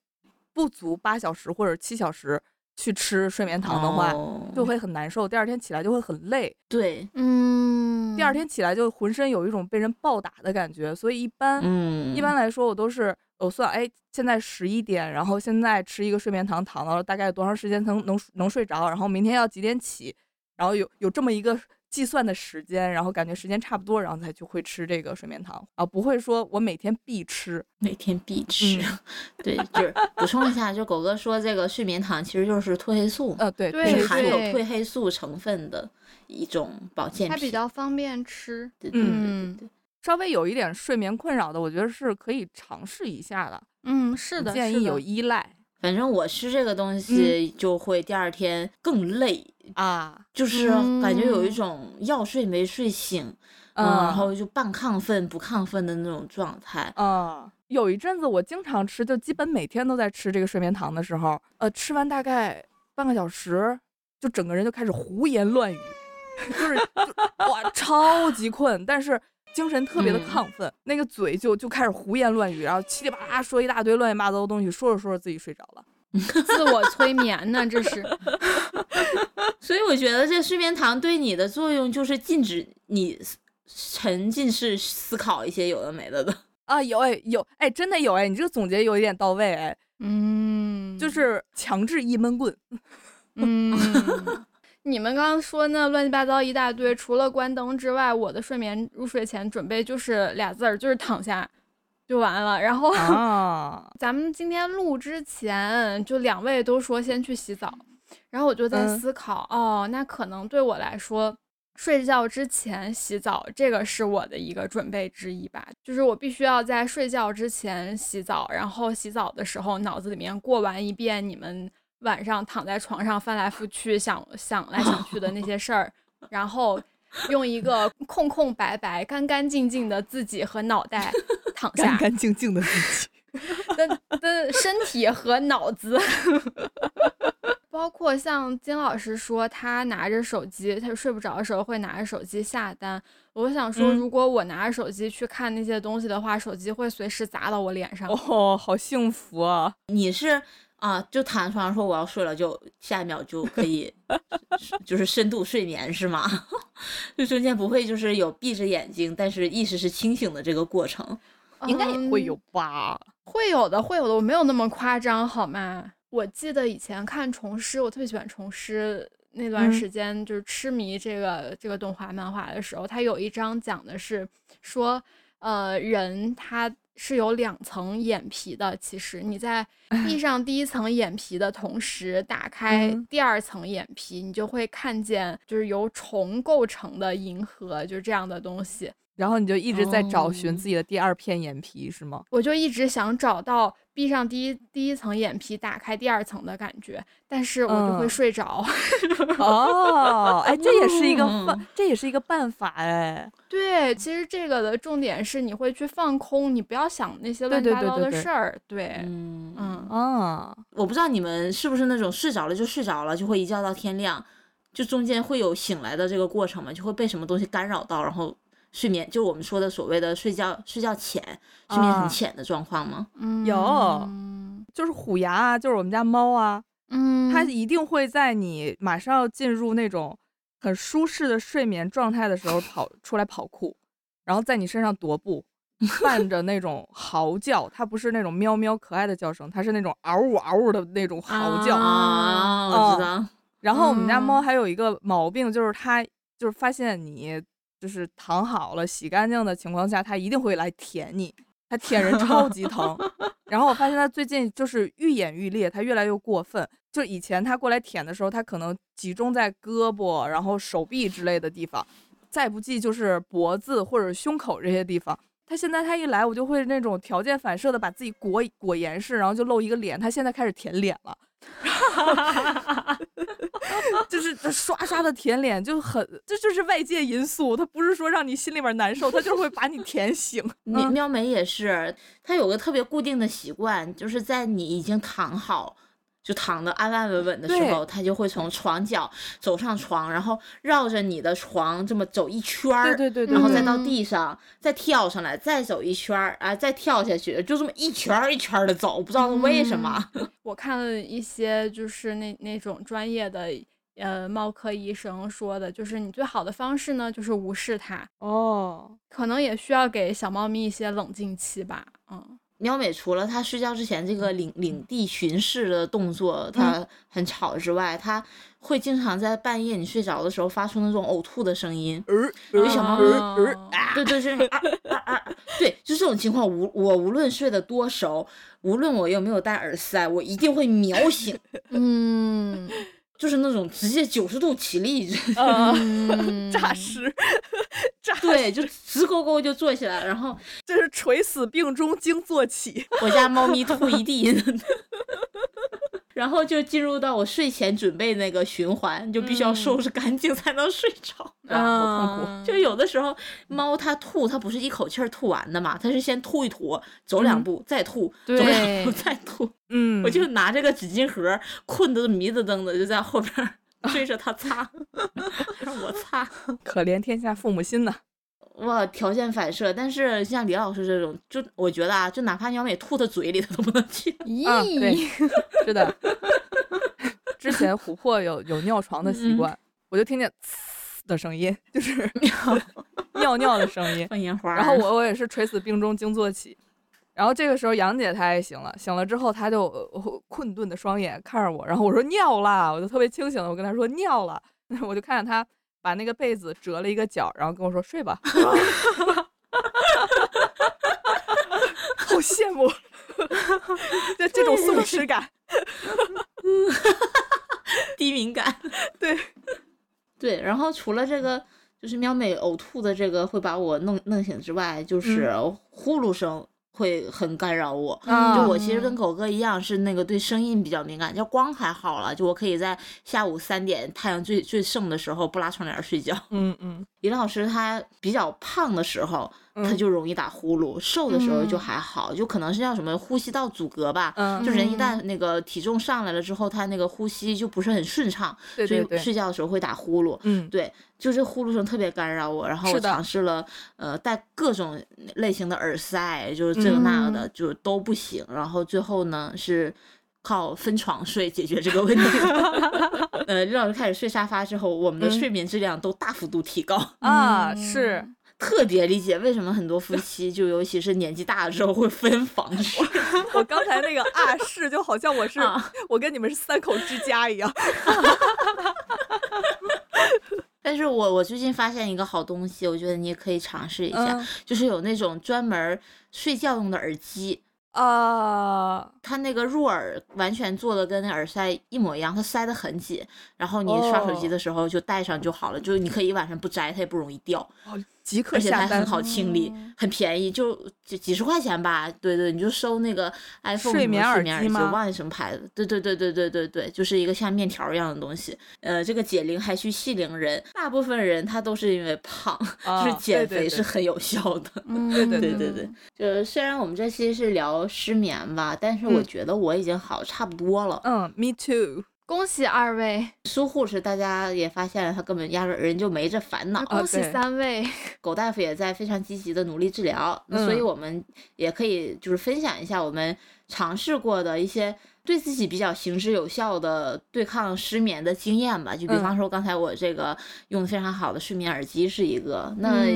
不足八小时或者七小时去吃睡眠糖的话，哦。就会很难受，第二天起来就会很累，对，嗯，第二天起来就浑身有一种被人暴打的感觉，所以一般、嗯，一般来说我都是我算哎，现在十一点，然后现在吃一个睡眠糖，躺到大概多长时间能能能睡着，然后明天要几点起，然后有有这么一个计算的时间，然后感觉时间差不多，然后才去会吃这个睡眠糖啊，不会说我每天必吃。每天必吃。对，就是补充一下，就狗哥说这个睡眠糖其实就是褪黑素嘛，呃，对对是含有褪黑素成分的一种保健品。它比较方便吃。对对对对嗯对。稍微有一点睡眠困扰的，我觉得是可以尝试一下的。嗯，是的，是的建议有依赖反正我吃这个东西就会第二天更累，啊，就是感觉有一嗯种要睡没睡醒，嗯，嗯然后就半亢奋不亢奋的那种状态。嗯，有一阵子我经常吃，就基本每天都在吃这个睡眠糖的时候，呃，吃完大概半个小时，就整个人就开始胡言乱语，就是就哇超级困，但是精神特别的嗯亢奋，那个嘴就就开始胡言乱语，然后七里八啦说一大堆乱七八糟的东西，说着说着自己睡着了。自我催眠呢，这是。所以我觉得这睡眠糖对你的作用就是禁止你沉浸式思考一些有的没的的。啊，有哎有哎，真的有哎，你这个总结有一点到位哎，嗯，就是强制一闷棍。嗯，你们刚刚说那乱七八糟一大堆，除了关灯之外，我的睡眠入睡前准备就是俩字儿，就是躺下就完了。然后、啊，咱们今天录之前，就两位都说先去洗澡，然后我就在嗯思考，哦，那可能对我来说。睡觉之前洗澡，这个是我的一个准备之一吧。就是我必须要在睡觉之前洗澡，然后洗澡的时候脑子里面过完一遍你们晚上躺在床上翻来覆去想想来想去的那些事儿，然后用一个空空白白、干干净净的自己和脑袋躺下干，干净净的自己。的的身体和脑子。包括像金老师说，他拿着手机，他睡不着的时候会拿着手机下单。我想说，嗯如果我拿着手机去看那些东西的话，手机会随时砸到我脸上。哦，好幸福啊！你是啊，就躺在床上说我要睡了，就下一秒就可以，就是深度睡眠是吗？就中间不会就是有闭着眼睛，但是意识是清醒的这个过程。应该也会有嗯吧？会有的，会有的，我没有那么夸张，好吗？我记得以前看虫师，我特别喜欢虫师。那段嗯时间就是痴迷这个、这个动画漫画的时候，它有一章讲的是说，呃，人他是有两层眼皮的。其实你在闭 上第一层眼皮的同时，打开嗯第二层眼皮，你就会看见就是由虫构成的银河，就这样的东西。然后你就一直在找寻哦自己的第二片眼皮，是吗？我就一直想找到闭上第一第一层眼皮，打开第二层的感觉，但是我就会嗯睡着。哦，哎，这也是一个办嗯，这也是一个办法哎。对，其实这个的重点是你会去放空，你不要想那些乱七八糟对对对的事儿。对，嗯嗯，啊，我不知道你们是不是那种睡着了就睡着了，就会一觉到天亮，就中间会有醒来的这个过程嘛，就会被什么东西干扰到，然后睡眠就是我们说的所谓的睡觉睡觉浅，睡眠啊很浅的状况吗？嗯有就是虎牙啊，就是我们家猫啊，嗯，它一定会在你马上要进入那种很舒适的睡眠状态的时候 跑出来跑酷，然后在你身上踱步，伴着那种嚎叫。它不是那种喵喵可爱的叫声，它是那种嗷呜嗷呜的那种嚎叫。啊，我知道，然后我们家猫嗯还有一个毛病，就是它就是发现你就是躺好了、洗干净的情况下，它一定会来舔你，它舔人超级疼。然后我发现它最近就是愈演愈烈，它越来越过分。就以前它过来舔的时候，它可能集中在胳膊、然后手臂之类的地方，再不济就是脖子或者胸口这些地方。它现在它一来，我就会那种条件反射的把自己裹裹严实，然后就露一个脸。它现在开始舔脸了。就是刷刷的舔脸，就很这就是外界因素，它不是说让你心里面难受，它就是会把你舔醒。喵喵美也是，他有个特别固定的习惯，就是在你已经躺好。就躺得安安稳稳的时候，它就会从床角走上床，然后绕着你的床这么走一圈儿，对对对，然后再到地上，再跳上来，再走一圈儿啊，再跳下去，就这么一圈儿一圈儿的走，不知道为什么。我看了一些就是那那种专业的呃猫科医生说的，就是你最好的方式呢，就是无视它。哦，可能也需要给小猫咪一些冷静期吧。嗯。喵美除了它睡觉之前这个领领地巡视的动作，它很吵之外，它会经常在半夜你睡着的时候发出那种呕吐的声音。有小猫咪，对对对，啊啊啊！对，就这种情况，无我无论睡得多熟，无论我有没有戴耳塞，我一定会 秒醒。嗯。就是那种直接九十度起立，诈尸，诈对，就直勾勾就坐起来，然后这是垂死病中惊坐起。我家猫咪吐一地，然后就进入到我睡前准备那个循环，就必须要收拾干净才能睡着。啊，痛苦。就有的时候猫它吐，它不是一口气儿吐完的嘛，它是先吐一吐，走两步再吐，走两步 再吐。嗯，我就拿这个纸巾盒，困得迷瞪瞪的，就在后边 追着它擦，让我擦。可怜天下父母心呐！哇，条件反射。但是像李老师这种，就我觉得啊，就哪怕鸟美吐他嘴里，他都不能去。咦，对，是的。之前琥珀有有尿床的习惯，我就听见呲的声音，就是尿尿尿的声音，放烟花。然后我我也是垂死病中惊坐起。然后这个时候杨姐她也醒了，醒了之后她就困顿的双眼看着我，然后我说尿了，我就特别清醒的我跟她说尿了，我就看着她把那个被子折了一个角，然后跟我说睡吧，好羡慕，就这种松弛感，低敏感，对。对，然后除了这个就是喵美呕吐的这个会把我弄弄醒之外，就是呼噜声。会很干扰我，就我其实跟狗哥一样，是那个对声音比较敏感。就光还好了，就我可以在下午三点太阳最最盛的时候不拉窗帘睡觉。嗯嗯，李老师他比较胖的时候。他就容易打呼噜，瘦的时候就还好，就可能是叫什么呼吸道阻隔吧。嗯，就人一旦那个体重上来了之后，他那个呼吸就不是很顺畅，所以睡觉的时候会打呼噜。嗯，对，就这呼噜声特别干扰我。然后我尝试了呃戴各种类型的耳塞，就是这个那个的，就都不行。然后最后呢是靠分床睡解决这个问题。呃，李老师开始睡沙发之后，我们的睡眠质量都大幅度提高啊，是。特别理解为什么很多夫妻，就尤其是年纪大了之后会分房睡。我刚才那个啊是，就好像我是我跟你们是三口之家一样。但是我我最近发现一个好东西，我觉得你也可以尝试一下，就是有那种专门睡觉用的耳机。啊，它那个入耳完全做的跟那耳塞一模一样，它塞得很紧，然后你刷手机的时候就戴上就好了，就是你可以一晚上不摘，它也不容易掉。即刻而且还很好清理，很便宜，就几几十块钱吧。对对，你就收那个 iPhone 睡眠耳机吗？忘记什么牌子。对对对对对对对，就是一个像面条一样的东西。呃，这个解铃还需系铃人，大部分人他都是因为胖，就是减肥是很有效的。对对对对对，就虽然我们这期是聊失眠吧，但是我觉得我已经好差不多了。嗯，Me too。恭喜二位苏护士，大家也发现了，他根本压根人就没这烦恼。恭喜三位 狗大夫也在非常积极的努力治疗，所以我们也可以就是分享一下我们尝试过的一些对自己比较行之有效的对抗失眠的经验吧。就比方说刚才我这个用的非常好的睡眠耳机是一个，那。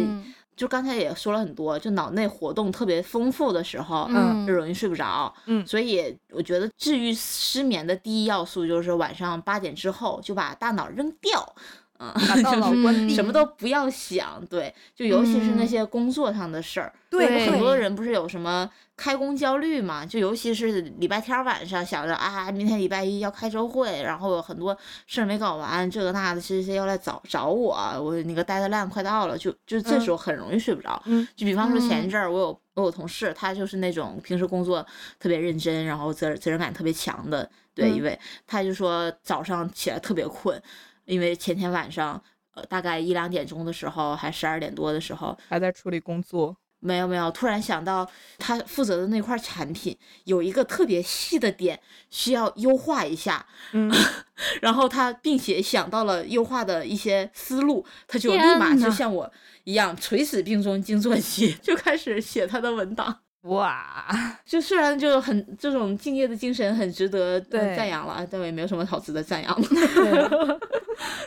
就刚才也说了很多，就脑内活动特别丰富的时候，嗯，就容易睡不着，嗯，所以我觉得治愈失眠的第一要素就是晚上八点之后就把大脑扔掉，嗯，把大脑关嗯闭，什么都不要想，对，就尤其是那嗯。些工作上的事儿，对很多人不是有什么开工焦虑嘛？就尤其是礼拜天晚上想着啊，明天礼拜一要开周会，然后有很多事儿没搞完，这个那的，谁谁谁要来找找我，我那个 deadline 快到了，就就这时候很容易睡不着。嗯就比方说前一嗯阵儿，我有我有同事，他就是那种平时工作特别认真，然后责任责任感特别强的，对嗯一位，他就说早上起来特别困，因为前天晚上。呃，大概一两点钟的时候，还十二点多的时候，还在处理工作，没有没有，突然想到他负责的那块产品有一个特别细的点需要优化一下，嗯，然后他并且想到了优化的一些思路，他就立马就像我一样垂死病中惊坐起，就开始写他的文档。哇，就虽然就很这种敬业的精神很值得赞扬了，但我也没有什么好值得赞扬的。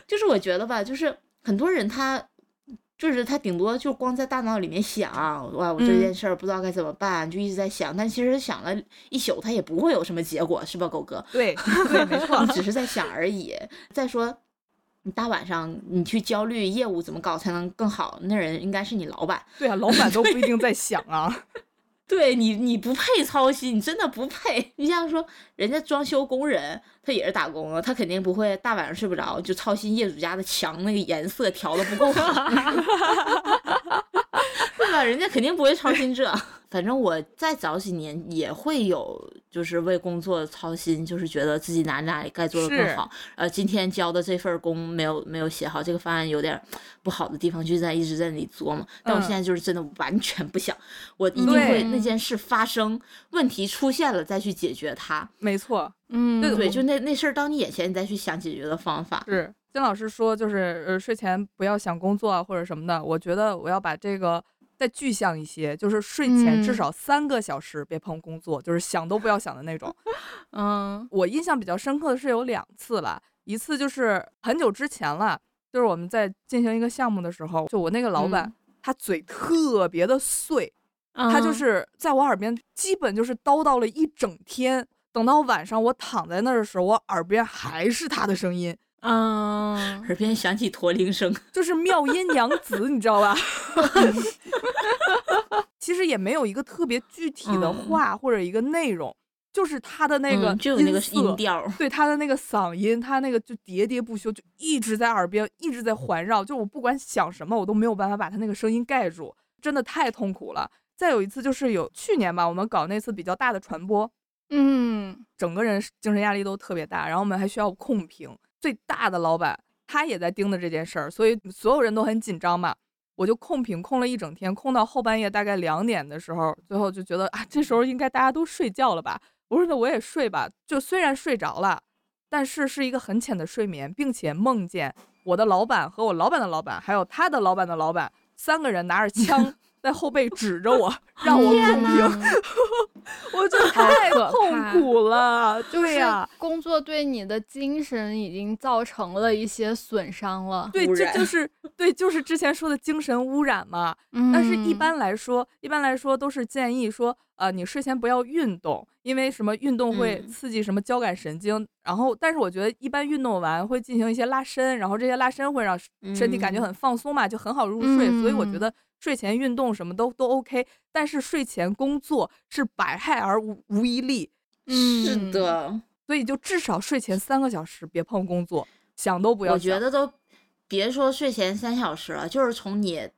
就是我觉得吧，就是很多人他就是他顶多就光在大脑里面想，哇，我这嗯件事儿不知道该怎么办，就一直在想，但其实想了一宿，他也不会有什么结果，是吧，狗哥？对对，没错你，只是在想而已。再说，你大晚上你去焦虑业务怎么搞才能更好，那人应该是你老板。对啊，老板都不一定在想啊，对你，你不配操心，你真的不配。你像说，人家装修工人，他也是打工啊，他肯定不会大晚上睡不着就操心业主家的墙那个颜色调的不够好，对吧？人家肯定不会操心这。反正我再早几年也会有，就是为工作操心，就是觉得自己哪里哪里该做的更是好。呃，今天交的这份工没有没有写好，这个方案有点不好的地方，就在一直在那里琢磨。但我嗯现在就是真的完全不想，我一定会那件事发生，问题出现了再去解决它。没错，嗯，对，对就那那事儿到你眼前，你再去想解决的方法。是金老师说，就是呃睡前不要想工作啊或者什么的。我觉得我要把这个再具象一些，就是睡前至嗯少三个小时别碰工作，就是想都不要想的那种。嗯我印象比较深刻的是有两次了，一次就是很久之前了，就是我们在进行一个项目的时候，就我那个老板、嗯他嘴特别的碎，他就嗯是在我耳边基本就是叨叨了一整天。等到晚上我躺在那儿的时候，我耳边还是他的声音，嗯耳边响起驼铃声，就是妙音娘子，你知道吧？其实也没有一个特别具体的嗯话或者一个内容，就是他的那个嗯就有那个音调。对他的那个嗓音，他那个就喋喋不休，就一直在耳边，一直在环绕。就我不管想什么，我都没有办法把他那个声音盖住，真的太痛苦了。再有一次就是有去年吧，我们搞那次比较大的传播，嗯整个人精神压力都特别大，然后我们还需要控评。最大的老板他也在盯着这件事儿，所以所有人都很紧张嘛。我就控屏控了一整天，控到后半夜大概两点的时候，最后就觉得啊，这时候应该大家都睡觉了吧？我说那我也睡吧。就虽然睡着了，但是是一个很浅的睡眠，并且梦见我的老板和我老板的老板，还有他的老板的老板三个人拿着 枪在后背指着我，让我控评。我觉得太痛苦了。就是对呀、工作对你的精神已经造成了一些损伤了。对，这就是 对，就是之前说的精神污染嘛。但是，一嗯般来说，一般来说都是建议说，呃，你睡前不要运动，因为什么运动会嗯刺激什么交感神经。然后，但是我觉得一般运动完会进行一些拉伸，然后这些拉伸会让身体感觉嗯很放松嘛，就很好入睡。所以我觉嗯得睡前运动什么都都 OK，但是睡前工作是百害而无无一利，是嗯的，所以就至少睡前三个小时别碰工作，想都不要我。觉得都别说睡前三小时了，就是从你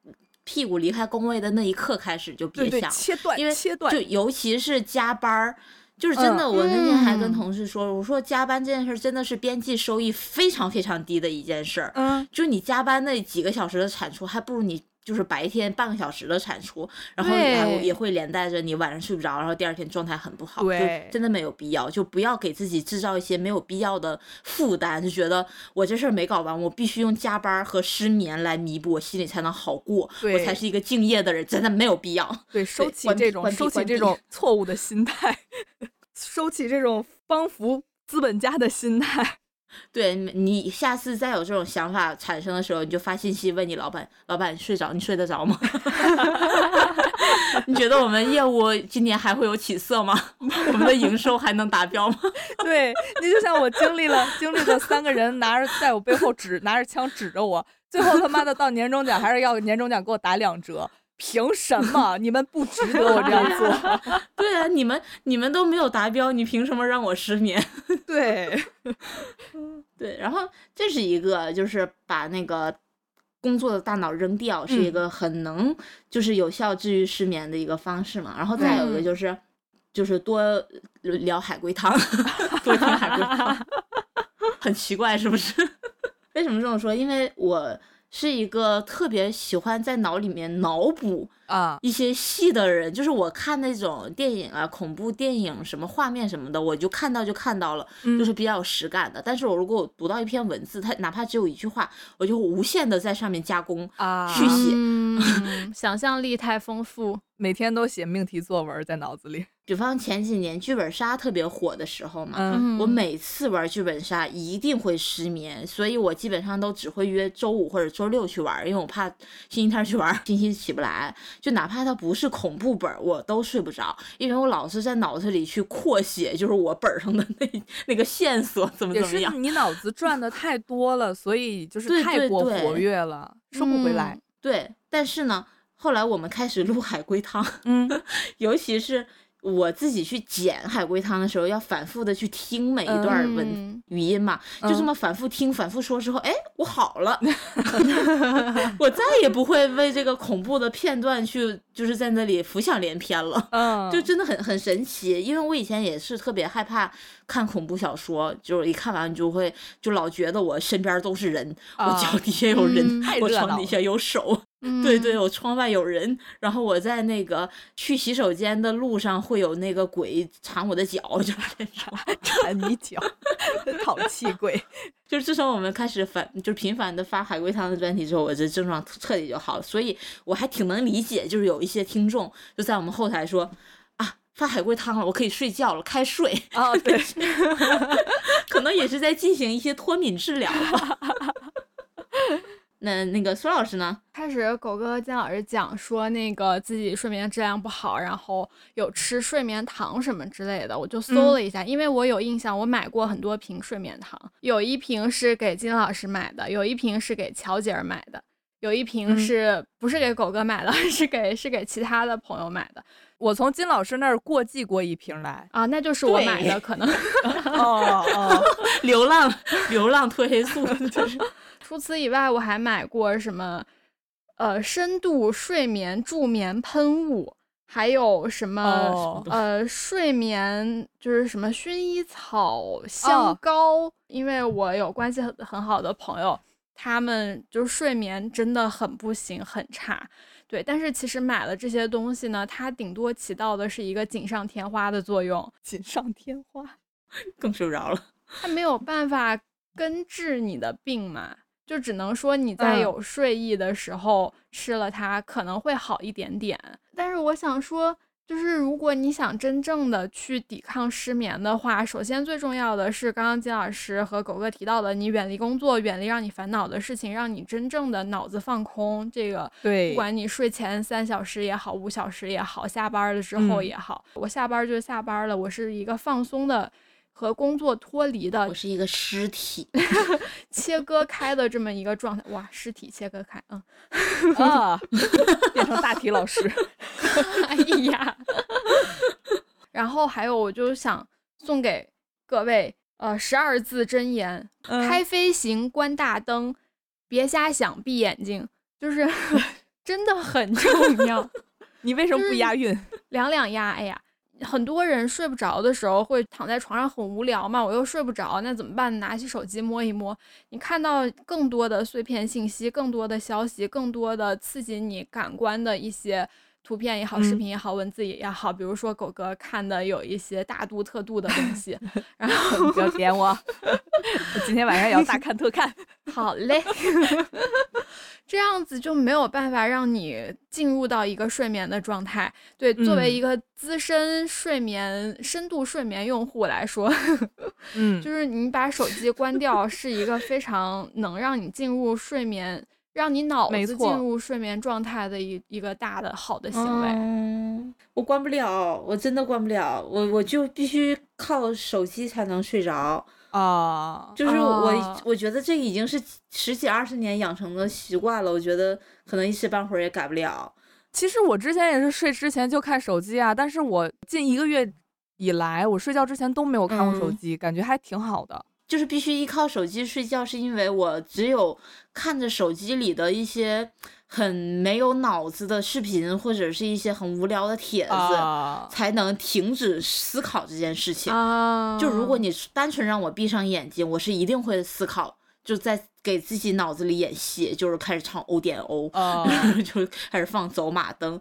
屁股离开工位的那一刻开始就别对对，想，切断，因为切断就，尤其是加班儿。就是真的，我那天还跟嗯同事说，我说加班这件事儿真的是边际收益非常非常低的一件事儿。嗯，就你加班那几个小时的产出，还不如你就是白天半个小时的产出，然后还也会连带着你晚上睡不着，然后第二天状态很不好，对就真的没有必要，就不要给自己制造一些没有必要的负担，就觉得我这事儿没搞完，我必须用加班和失眠来弥补，我心里才能好过，我才是一个敬业的人，真的没有必要。对，收起这种收起这种错误的心态，收起这种帮扶资本家的心态。对你下次再有这种想法产生的时候，你就发信息问你老板，老板睡着，你睡得着吗？你觉得我们业务今年还会有起色吗？我们的营收还能达标吗？对，你就像我经历了经历了三个人拿着在我背后指拿着枪指着我，最后他妈的到年终奖还是要年终奖给我打两折，凭什么？你们不值得我 这样做？对啊，你们你们都没有达标，你凭什么让我失眠？对，对，然后这是一个，就是把那个工作的大脑扔掉，是一嗯个很能就是有效治愈失眠的一个方式嘛。然后再有一个嗯就是，就是多聊海龟汤，多听海龟汤，很奇怪是不是？为什么这么说？因为我是一个特别喜欢在脑里面脑补啊，一些戏的人，就是我看那种电影啊、恐怖电影什么画面什么的，我就看到就看到了，嗯就是比较有实感的。但是我如果我读到一篇文字，它哪怕只有一句话，我就无限的在上面加工啊去写。嗯，想象力太丰富。每天都写命题作文在脑子里。比方前几年剧本杀特别火的时候嘛，嗯我每次玩剧本杀一定会失眠，所以我基本上都只会约周五或者周六去玩，因为我怕星期天去玩，星期起不来。就哪怕它不是恐怖本，我都睡不着，因为我老是在脑子里去扩写，就是我本上的那那个线索怎么也是怎么样。你脑子转的太多了，所以就是太过活跃了，收不回来。对，但是呢，后来我们开始录海龟汤，嗯，尤其是我自己去剪海龟汤的时候，要反复的去听每一段文、嗯语音嘛，就这嗯。么反复听、反复说之后，哎，我好了，我再也不会为这个恐怖的片段去就是在那里浮想联翩了。嗯，就真的很很神奇，因为我以前也是特别害怕看恐怖小说，就是一看完就会就老觉得我身边都是人，我啊脚底下有人，我床底下有手，嗯对对，，我窗外有人，然后我在那个去洗手间的路上会有那个鬼缠我的脚，就是这种。缠你脚，淘气鬼。就自从我们开始反就频繁的发海龟汤的专题之后，我这症状彻底就好了。所以我还挺能理解，就是有一些听众就在我们后台说啊，发海龟汤了，我可以睡觉了，开睡，啊，对，可能也是在进行一些脱敏治疗吧。那那个苏老师呢？开始狗哥和金老师讲说那个自己睡眠质量不好，然后有吃睡眠糖什么之类的，我就搜了一下，因为我有印象，我买过很多瓶睡眠糖，有一瓶是给金老师买的，有一瓶是给乔姐儿买的，有一瓶嗯是、不是给狗哥买的，是给是给其他的朋友买的我从金老师那儿过继过一瓶来。啊，那就是我买的，可能。哦 哦，流浪流浪褪黑素，就是除此以外，我还买过什么，呃，深度睡眠助眠喷雾，还有什么、哦呃睡眠就是什么薰衣草香哦膏，因为我有关系很很好的朋友，他们就睡眠真的很不行，很差。对，但是其实买了这些东西呢，它顶多起到的是一个锦上添花的作用，锦上添花。更睡不着了。它没有办法根治你的病嘛，就只能说你在嗯有睡意的时候吃了它可能会好一点点。但是我想说，就是如果你想真正的去抵抗失眠的话，首先最重要的是刚刚金老师和狗哥提到的，你远离工作，远离让你烦恼的事情，让你真正的脑子放空。这个对不管你睡前三小时也好，五小时也好，下班了之后嗯也好，我下班就下班了，我是一个放松的。和工作脱离的我是一个尸体，切割开的这么一个状态，哇，尸体切割开，嗯，啊，变成大体老师。哎呀，然后还有，我就想送给各位，呃，十二字真言：嗯开飞行，关大灯，别瞎想，闭眼睛，就是真的很重要。你为什么不押韵？两两押，哎呀，很多人睡不着的时候会躺在床上很无聊嘛，我又睡不着，那怎么办？拿起手机摸一摸，你看到更多的碎片信息，更多的消息，更多的刺激你感官的一些。图片也好，视嗯频也好，文字也好，比如说狗哥看的有一些大度特度的东西，然后不要点我，我今天晚上也要大看特看。好嘞，这样子就没有办法让你进入到一个睡眠的状态。对，作为嗯一个资深睡眠、深度睡眠用户来说，嗯，就是你把手机关掉是一个非常能让你进入睡眠。让你脑没错子进入睡眠状态的一一个大的好的行为。嗯，我关不了，我真的关不了，我我就必须靠手机才能睡着。啊，就是我，哦我觉得这已经是十几二十年养成的习惯了，我觉得可能一时半会儿也改不了。其实我之前也是睡之前就看手机啊，但是我近一个月以来，我睡觉之前都没有看过手嗯机，感觉还挺好的。就是必须依靠手机睡觉，是因为我只有看着手机里的一些很没有脑子的视频，或者是一些很无聊的帖子，啊，才能停止思考这件事情。啊，就如果你单纯让我闭上眼睛，我是一定会思考，就在给自己脑子里演戏，就是开始唱欧点欧，啊 就开始放走马灯。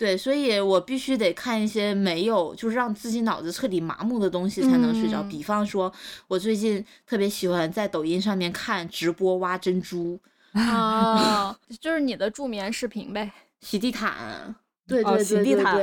对，所以我必须得看一些没有，就是让自己脑子彻底麻木的东西才能睡着。嗯比方说，我最近特别喜欢在抖音上面看直播挖珍珠、啊，就是你的助眠视频呗。洗地毯。对哦对对洗地毯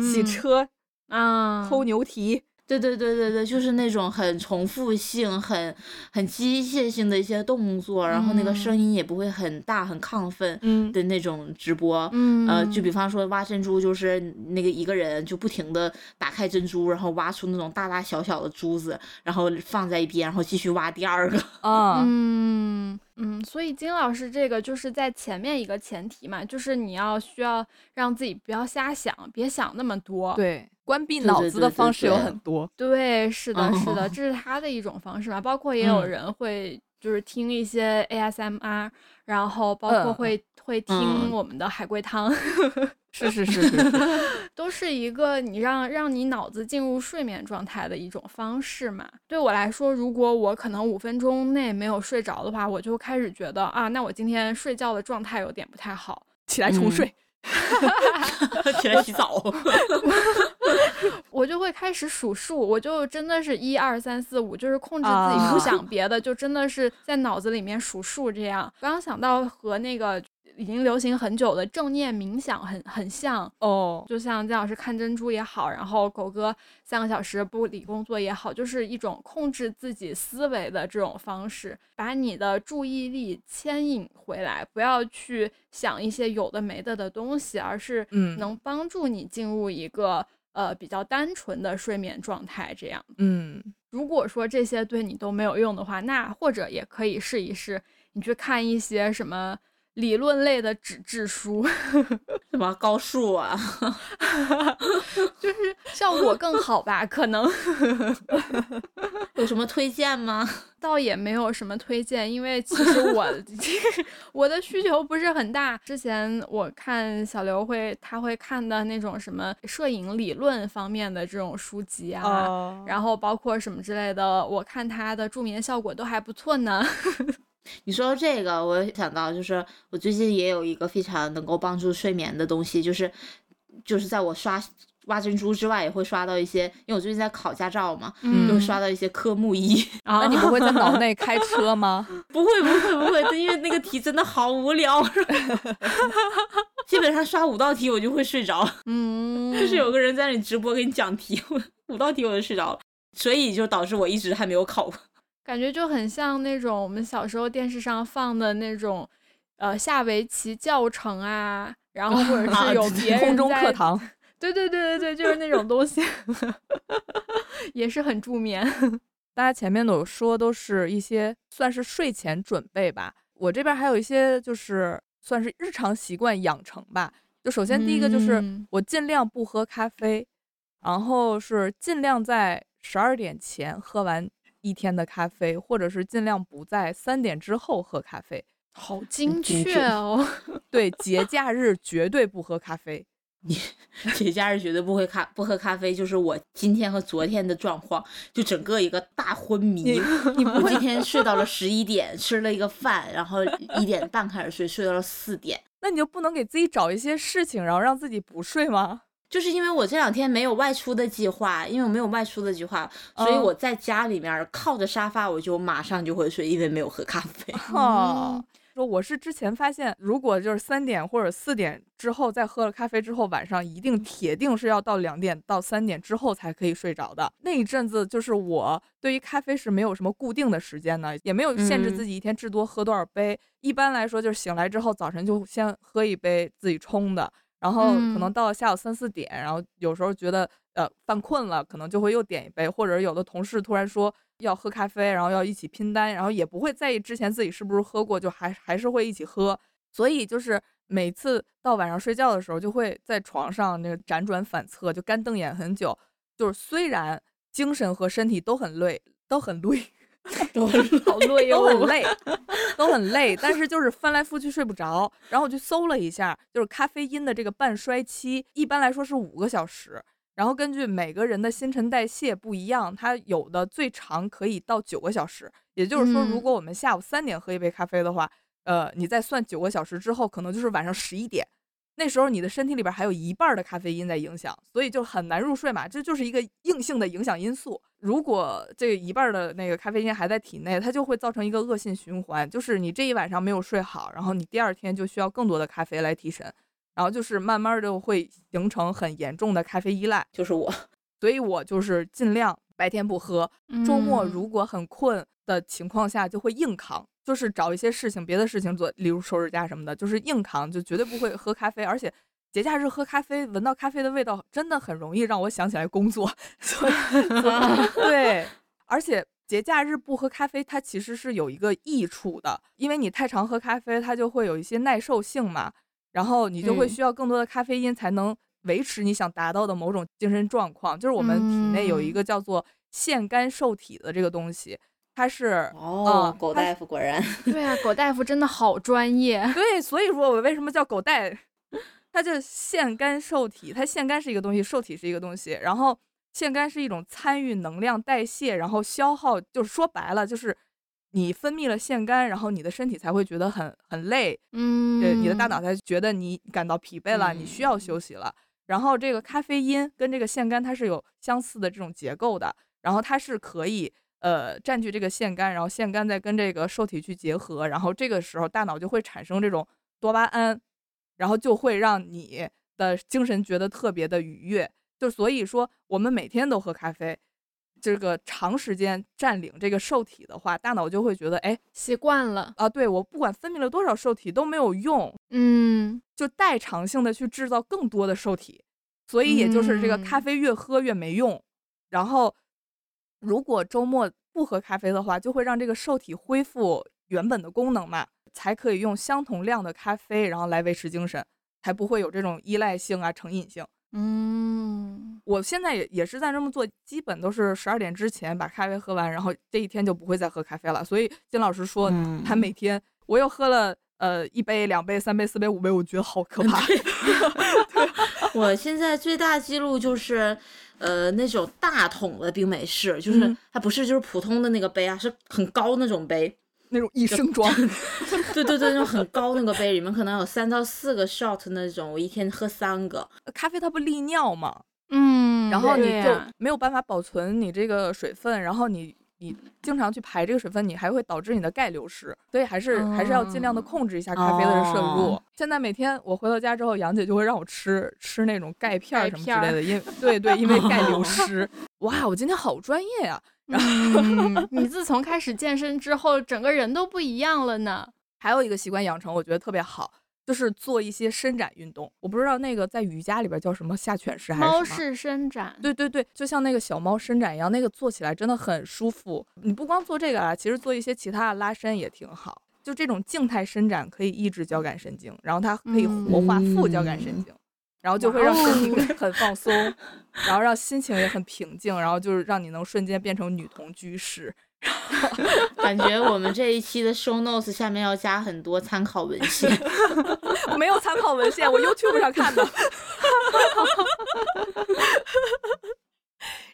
洗嗯车、啊，抠牛蹄，对对对对对，就是那种很重复性、很很机械性的一些动作，然后那个声音也不会很大、很亢奋嗯的那种直播。嗯，呃，就比方说挖珍珠，就是那个一个人就不停的打开珍珠，然后挖出那种大大小小的珠子，然后放在一边，然后继续挖第二个。啊，嗯嗯，所以金老师这个就是在前面一个前提嘛，就是你要需要让自己不要瞎想，别想那么多。对，关闭脑子的方式有很多。对，是的，是的，哦 这是他的一种方式嘛。包括也有嗯人会就是听一些 ASMR，然后包括嗯会、会听嗯我们的海龟汤，是是是是是，都是一个你让让你脑子进入睡眠状态的一种方式嘛。对我来说，如果我可能五分钟内没有睡着的话，我就开始觉得啊，那我今天睡觉的状态有点不太好。起来重睡嗯睡。起来洗澡。我就会开始数数，我就真的是一二三四五，就是控制自己不啊想 别的，就真的是在脑子里面数数这样。刚刚想到和那个已经流行很久的正念冥想很很像，哦，就像姜老师看珍珠也好，然后狗哥三个小时不理工作也好，就是一种控制自己思维的这种方式，把你的注意力牵引回来，不要去想一些有的没的的东西，而是嗯能帮助你进入一个呃比较单纯的睡眠状态。这样，嗯，如果说这些对你都没有用的话，那或者也可以试一试，你去看一些什么。理论类的纸质书，什么高数啊？就是效果更好吧？可能 有什么推荐吗？倒也没有什么推荐，因为其实我我的需求不是很大。之前我看小刘会，他会看的那种什么摄影理论方面的这种书籍啊，哦然后包括什么之类的，我看他的助眠效果都还不错呢。你说到这个，我想到就是我最近也有一个非常能够帮助睡眠的东西，就是就是在我刷挖珍珠之外，也会刷到一些，因为我最近在考驾照嘛，嗯就会刷到一些科目一。那你不会在脑内开车吗？不会不会不会，因为那个题真的好无聊，基本上刷五道题我就会睡着。嗯，就是有个人在那里直播给你讲题，我五道题我就睡着了，所以就导致我一直还没有考。感觉就很像那种我们小时候电视上放的那种，呃，下围棋教程啊，然后或者啊是有别人空中课堂。对对对对对，就是那种东西，也是很助眠。大家前面都有说，都是一些算是睡前准备吧。我这边还有一些就是算是日常习惯养成吧。就首先第一个就是嗯我尽量不喝咖啡，然后是尽量在十二点前喝完一天的咖啡，或者是尽量不在三点之后喝咖啡。好精精确确哦。对，节假日绝对不喝咖啡。你节假日绝对不会咖不喝咖啡，就是我今天和昨天的状况，就整个一个大昏迷。你不会我今天睡到了十一 点，吃了一个饭，然后一点半开始睡，睡到了四点。那你就不能给自己找一些事情，然后让自己不睡吗？就是因为我这两天没有外出的计划，因为我没有外出的计划，所以哦我在家里面靠着沙发，我就马上就会睡，因为没有喝咖啡。哦，说我是之前发现，如果就是三点或者四点之后再喝了咖啡之后，晚上一定铁定是要到两点到三点之后才可以睡着的。那一阵子就是我对于咖啡是没有什么固定的时间的，也没有限制嗯自己一天至多喝多少杯。一般来说就是醒来之后早晨就先喝一杯自己冲的，然后可能嗯到了下午三四点，然后有时候觉得呃犯困了，可能就会又点一杯，或者有的同事突然说要喝咖啡，然后要一起拼单，然后也不会在意之前自己是不是喝过，就还还是会一起喝。所以就是每次到晚上睡觉的时候，就会在床上那个辗转反侧，就干瞪眼很久。就是虽然精神和身体都很累，都很 累，都 好累都很累，都很累，但是就是翻来覆去睡不着。然后我就搜了一下，就是咖啡因的这个半衰期，一般来说是五个小时。然后根据每个人的新陈代谢不一样，它有的最长可以到九个小时。也就是说，如嗯果我们下午三点喝一杯咖啡的话，呃，你再算九个小时之后，可能就是晚上十一点。那时候你的身体里边还有一半的咖啡因在影响，所以就很难入睡嘛，这就是一个硬性的影响因素。如果这一半的那个咖啡因还在体内，它就会造成一个恶性循环，就是你这一晚上没有睡好，然后你第二天就需要更多的咖啡来提神，然后就是慢慢的会形成很严重的咖啡依赖。就是我，所以我就是尽量白天不喝，周末嗯如果很困的情况下，就会硬扛，就是找一些事情、别的事情做，例如收拾家什么的，就是硬扛，就绝对不会喝咖啡。而且节假日喝咖啡，闻到咖啡的味道，真的很容易让我想起来工作。所 以，对，而且节假日不喝咖啡，它其实是有一个益处的，因为你太常喝咖啡，它就会有一些耐受性嘛，然后你就会嗯需要更多的咖啡因才能维持你想达到的某种精神状况。就是我们体内有一嗯个叫做腺苷受体的这个东西，它是哦，狗大夫果然，对啊，狗大夫真的好专业。对，所以说我为什么叫狗带，它叫腺苷受体，它腺苷是一个东西，受体是一个东西，然后腺苷是一种参与能量代谢，然后消耗，就是说白了就是你分泌了腺苷，然后你的身体才会觉得很很累，嗯，对，你的大脑才觉得你感到疲惫了，你需要休息了。然后这个咖啡因跟这个腺苷它是有相似的这种结构的，然后它是可以呃占据这个腺苷，然后腺苷再跟这个受体去结合，然后这个时候大脑就会产生这种多巴胺，然后就会让你的精神觉得特别的愉悦。就所以说，我们每天都喝咖啡，这个长时间占领这个受体的话，大脑就会觉得，哎习惯了。啊，对我不管分泌了多少受体都没有用，嗯，就代偿性的去制造更多的受体，所以也就是这个咖嗯啡越喝越没用。然后，如果周末不喝咖啡的话，就会让这个受体恢复原本的功能嘛，才可以用相同量的咖啡，然后来维持精神，才不会有这种依赖性啊、成瘾性。嗯，我现在也也是在这么做，基本都是十二点之前把咖啡喝完，然后这一天就不会再喝咖啡了。所以金老师说，嗯他每天我又喝了呃一杯、两杯、三杯、四杯、五杯，我觉得好可怕。我现在最大记录就是，呃，那种大桶的冰美式，就是、嗯它不是就是普通的那个杯啊，是很高那种杯。那种一升装，对对对，那种很高那个杯，里面可能有三到四个 shot 那种，我一天喝三个。咖啡它不利尿嘛，嗯，然后你就没有办法保存你这个水分，然后你你经常去排这个水分，你还会导致你的钙流失，所以还是、还是要尽量的控制一下咖啡的摄入。哦现在每天我回到家之后，杨姐就会让我吃吃那种钙片儿什么之类的，因为对对，因为 钙流失。哇，我今天好专业呀、嗯，你自从开始健身之后，整个人都不一样了呢。还有一个习惯养成，我觉得特别好，就是做一些伸展运动。我不知道那个在瑜伽里边叫什么下犬式还是。猫式伸展，对对对，就像那个小猫伸展一样，那个做起来真的很舒服。你不光做这个啊，其实做一些其他的拉伸也挺好。就这种静态伸展可以抑制交感神经，然后它可以活化副交感神经，然后就会让身体很放松，然后让心情也很平静，然后就是让你能瞬间变成女同居士。感觉我们这一期的 show notes 下面要加很多参考文献。没有参考文献，我 YouTube 上看的。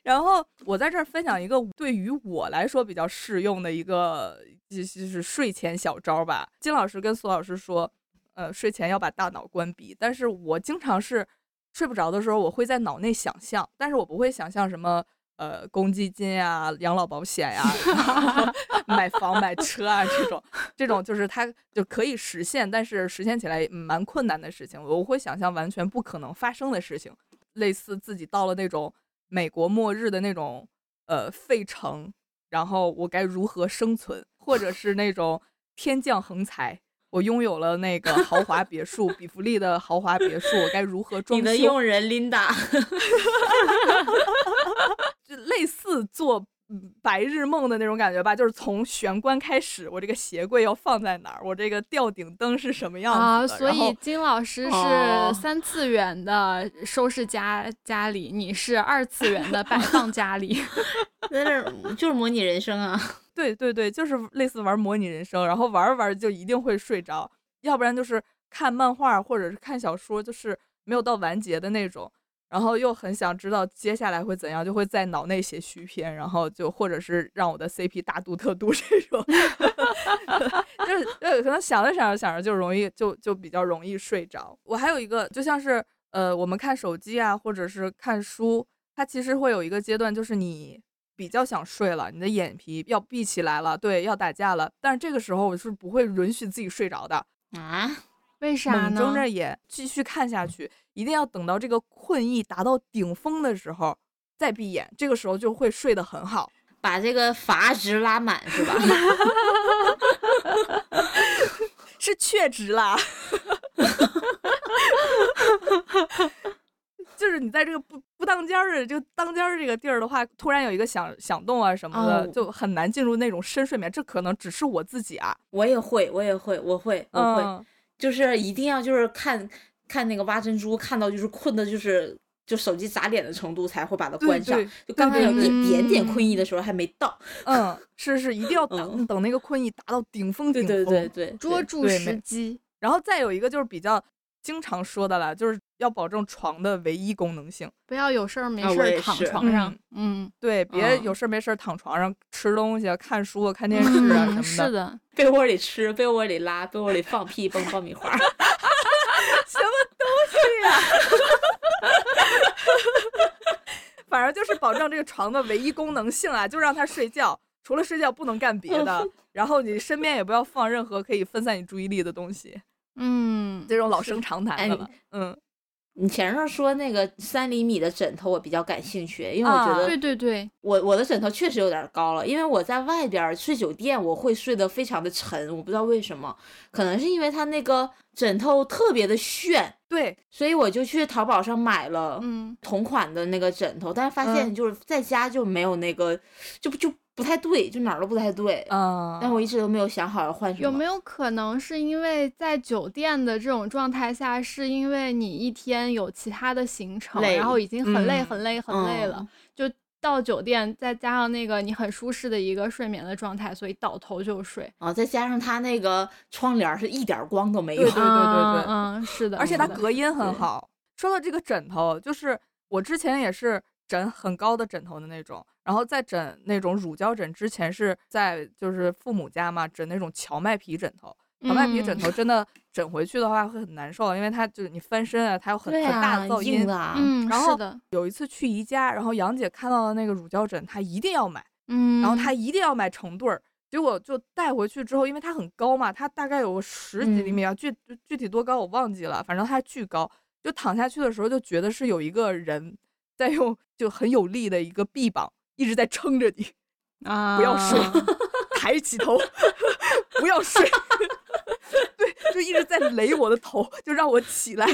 然后我在这儿分享一个对于我来说比较适用的一个，就就是睡前小招吧。金老师跟苏老师说，呃，睡前要把大脑关闭，但是我经常是睡不着的时候，我会在脑内想象，但是我不会想象什么呃公积金呀、养老保险呀、买房买车啊这种，这种就是它就可以实现，但是实现起来蛮困难的事情。我会想象完全不可能发生的事情，类似自己到了那种美国末日的那种呃费城，然后我该如何生存，或者是那种天降横财。我拥有了那个豪华别墅，比弗利的豪华别墅，我该如何装修你的修？佣人 Linda，就类似做嗯白日梦的那种感觉吧，就是从玄关开始，我这个鞋柜要放在哪儿，我这个吊顶灯是什么样子的，啊，所以金老师哦是三次元的收拾家家里，你是二次元的摆放家里。在那儿就是模拟人生啊。对对对，就是类似玩模拟人生，然后玩着玩着就一定会睡着，要不然就是看漫画或者是看小说，就是没有到完结的那种。然后又很想知道接下来会怎样，就会在脑内写续篇，然后就或者是让我的 CP 大度特度 这种，就是呃可能想着想着想着就容易就就比较容易睡着。我还有一个就像是呃我们看手机啊，或者是看书，它其实会有一个阶段，就是你比较想睡了，你的眼皮要闭起来了，对，要打架了，但是这个时候我是不会允许自己睡着的，啊，为啥呢睁？着眼继续看下去，一定要等到这个困意达到顶峰的时候再闭眼，这个时候就会睡得很好。把这个阀值拉满是吧？是确值啦，就是你在这个不不当间儿的这个当间儿这个地儿的话，突然有一个响响动啊什么的，哦就很难进入那种深睡眠。这可能只是我自己啊，我也会，我也会，我会，我会，嗯，就是一定要就是看看那个挖珍珠，看到就是困的，就是就手机砸脸的程度才会把它关上。对就刚刚有一点点嗯困意的时候还没到。嗯，是是，一定要 等、嗯等那个困意达到顶峰对顶峰。对对对，对捉住时机。然后再有一个就是比较经常说的了，就是要保证床的唯一功能性。不要有事儿没啊事儿躺床上。嗯，对，别嗯有事儿没事儿躺床上吃东西、啊、看书、啊、看电视啊什么嗯的。是的，被窝里吃，被窝里拉，被窝里放屁蹦爆米花。什么东西呀、反正就是保证这个床的唯一功能性啊，就让它睡觉，除了睡觉不能干别的。然后你身边也不要放任何可以分散你注意力的东西，嗯，这种老生常谈了。嗯，你前面说那个三厘米的枕头，我比较感兴趣，因为我觉啊得对对对，我我的枕头确实有点高了，因为我在外边睡酒店，我会睡得非常的沉，我不知道为什么，可能是因为它那个枕头特别的炫，对，所以我就去淘宝上买了嗯，同款的那个枕头，但是发现嗯。就是在家就没有那个，就不就不太对，就哪儿都不太对。嗯，但我一直都没有想好要换什么。有没有可能是因为在酒店的这种状态下，是因为你一天有其他的行程，然后已经很累、嗯很累、很累了，嗯就到酒店，再加上那个你很舒适的一个睡眠的状态，所以倒头就睡。啊，再加上它那个窗帘是一点光都没有。对对对对对，嗯是的，而且它隔音很好。说到这个枕头，就是我之前也是枕很高的枕头的那种，然后在枕那种乳胶枕之前是在就是父母家嘛，枕那种荞麦皮枕头。荞麦皮枕嗯头真的枕回去的话会很难受，因为它就是你翻身啊，它有很对很大啊的噪，音。啊。嗯，然后有一次去宜家，然后杨姐看到了那个乳胶枕，她一定要买，嗯，然后她一定要买成对儿。结果就带回去之后，因为它很高嘛，它大概有个十几厘米啊，具具体多高我忘记了，反正它巨高。就躺下去的时候，就觉得是有一个人在用就很有力的一个臂膀一直在撑着你，啊，不要睡，抬起头，不要睡。对，就一直在勒我的头，就让我起来，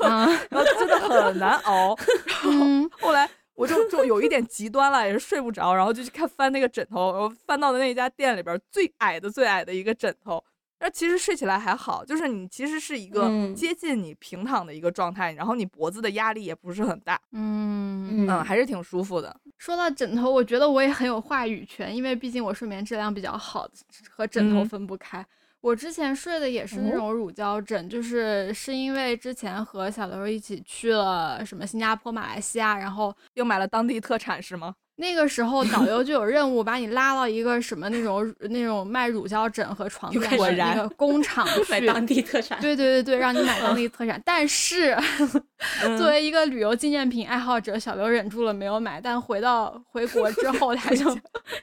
啊，然后真的很难熬。然后后来我就就有一点极端了，也是睡不着，然后就去看翻那个枕头，然后翻到的那家店里边最矮的最矮的一个枕头。但其实睡起来还好，就是你其实是一个嗯接近你平躺的一个状态，然后你脖子的压力也不是很大，嗯。嗯，还是挺舒服的。说到枕头，我觉得我也很有话语权，因为毕竟我睡眠质量比较好，和枕头嗯分不开。我之前睡的也是那哦种乳胶枕，就是是因为之前和小刘一起去了什么新加坡、马来西亚，然后又买了当地特产是吗？那个时候导游就有任务把你拉到一个什么那种那种卖乳胶枕和床垫的工厂去。买当地特产。对对对对，让你买当地特产。但是嗯作为一个旅游纪念品爱好者，小刘忍住了没有买。但回到回国之后，他就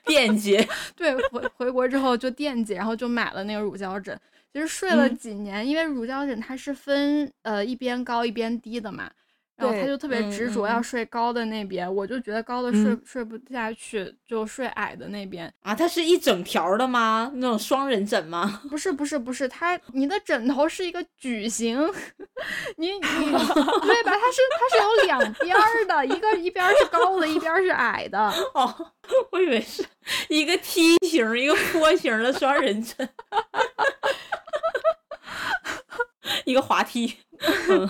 惦记，对回回国之后就惦记，然后就买了那个乳胶枕。其实睡了嗯几年，因为乳胶枕它是分呃一边高一边低的嘛，然后他就特别执着要睡高的那边，我就觉得高的睡、嗯睡不下去，就睡矮的那边。啊，它是一整条的吗？那种双人枕吗？不是不是不是，它你的枕头是一个矩形，你你对吧？它是它是有两边的，一个一边是高的，一边是矮的。哦，我以为是一个梯形、一个坡形的双人枕，一个滑梯。嗯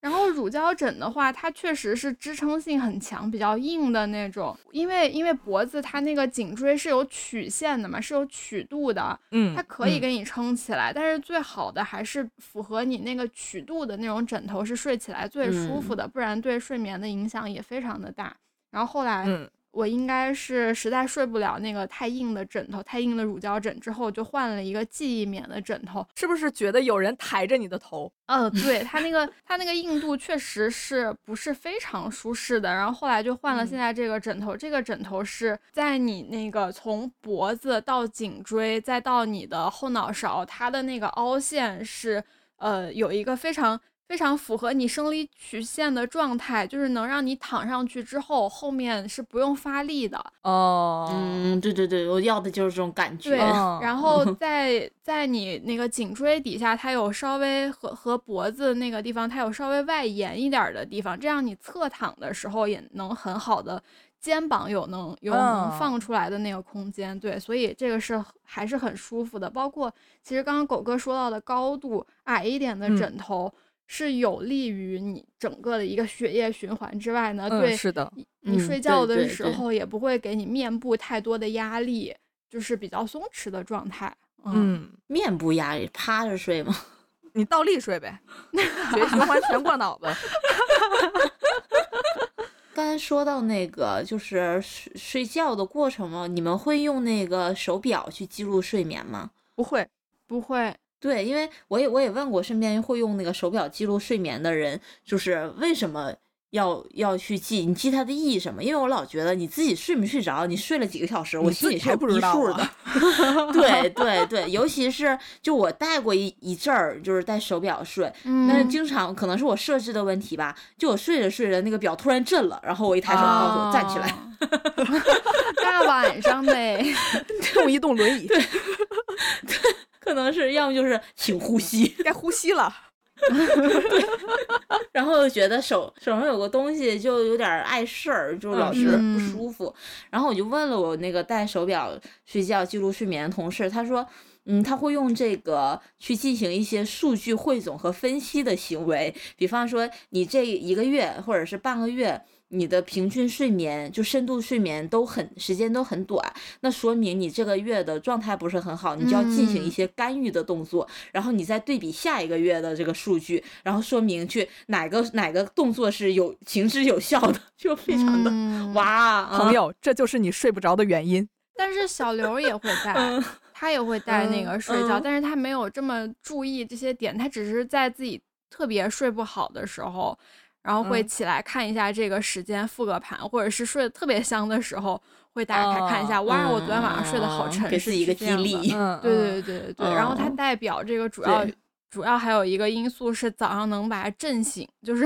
然后乳胶枕的话，它确实是支撑性很强，比较硬的那种。因为因为脖子它那个颈椎是有曲线的嘛，是有曲度的，嗯，它可以嗯给你撑起来。但是最好的还是符合你那个曲度的那种枕头是睡起来最舒服的，不然对睡眠的影响也非常的大。然后后来嗯我应该是实在睡不了那个太硬的枕头，太硬的乳胶枕之后，就换了一个记忆棉的枕头。是不是觉得有人抬着你的头？嗯，对它 那个它那个硬度确实是不是非常舒适的，然后后来就换了现在这个枕头。这个枕头是在你那个从脖子到颈椎再到你的后脑勺，它的那个凹陷是呃有一个非常。非常符合你生理曲线的状态，就是能让你躺上去之后，后面是不用发力的。哦，嗯，对对对，我要的就是这种感觉。对，哦然 后在在你那个颈椎底下，它有稍微和和脖子那个地方，它有稍微外延一点儿的地方，这样你侧躺的时候也能很好的肩膀有能有能嗯放出来的那个空间。对，所以这个是还是很舒服的。包括其实刚刚狗哥说到的高度，矮一点的嗯枕头。是有利于你整个的一个血液循环之外呢，嗯，对是的，你睡觉的时候也不会给你面部太多的压力，就是比较松弛的状态。嗯，嗯，面部压力，趴着睡吗？你倒立睡呗，血液循环全过脑子。刚才说到那个就是睡睡觉的过程嘛，你们会用那个手表去记录睡眠吗？不会，不会，对，因为我也我也问过身边会用那个手表记录睡眠的人，就是为什么要要去记？你记它的意义什么？因为我老觉得你自己睡没睡着，你睡了几个小时，我自己心里是不知道的。啊 对对对，尤其是就我戴过一一阵儿，就是戴手表睡，嗯，但是经常可能是我设置的问题吧，就我睡着睡着那个表突然震了，然后我一抬手告诉我站起来。啊。大晚上呗，动一动轮椅，可能是要么就是请呼吸，该呼吸了。然后又觉得手手上有个东西就有点碍事儿，就老是不嗯舒服。然后我就问了我那个戴手表睡觉记录睡眠的同事，他说，嗯，他会用这个去进行一些数据汇总和分析的行为，比方说你这一个月或者是半个月。你的平均睡眠就深度睡眠都很时间都很短，那说明你这个月的状态不是很好，你就要进行一嗯些干预的动作，然后你再对比下一个月的这个数据，然后说明去哪个哪个动作是有行之有效的，就非常的、嗯哇，啊朋友，这就是你睡不着的原因。但是小刘也会带，嗯他也会带那嗯个睡觉，嗯但是他没有这么注意这些点，他只是在自己特别睡不好的时候，然后会嗯。起来看一下这个时间复个盘，或者是睡得特别香的时候会打开看一下，哦哇，我昨天晚上睡得好嗯沉实，给自己一个是这样的激励。嗯，对嗯对对对对，然后它嗯。代表这个主要主要还有一个因素是早上能把它震醒，就是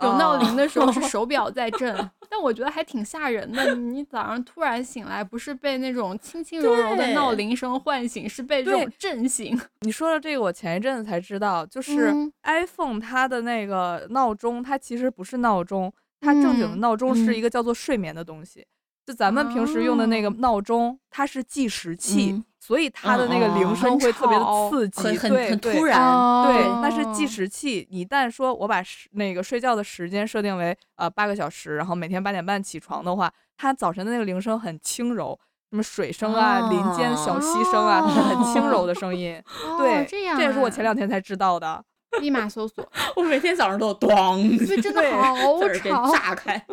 有闹铃的时候是哦手表在震，但我觉得还挺吓人的。你早上突然醒来，不是被那种轻轻柔柔的闹铃声唤醒，是被这种震醒。你说的这个，我前一阵子才知道，就是嗯 iPhone 它的那个闹钟，它其实不是闹钟，它正经的嗯闹钟是嗯一个叫做睡眠的东西。就咱们平时用的那个哦闹钟，它是计时器，嗯所以它的那个嗯铃声会特别的刺激，很很对对很突然，对，哦那是计时器。你一旦说我把时那个睡觉的时间设定为呃八个小时，然后每天八点半起床的话，它早晨的那个铃声很轻柔，什么水声啊、林间小溪声啊，它是很轻柔的声音。哦对，这样、啊，这也是我前两天才知道的。立马搜索，我每天早上都有咣，所以真的对好吵。炸开。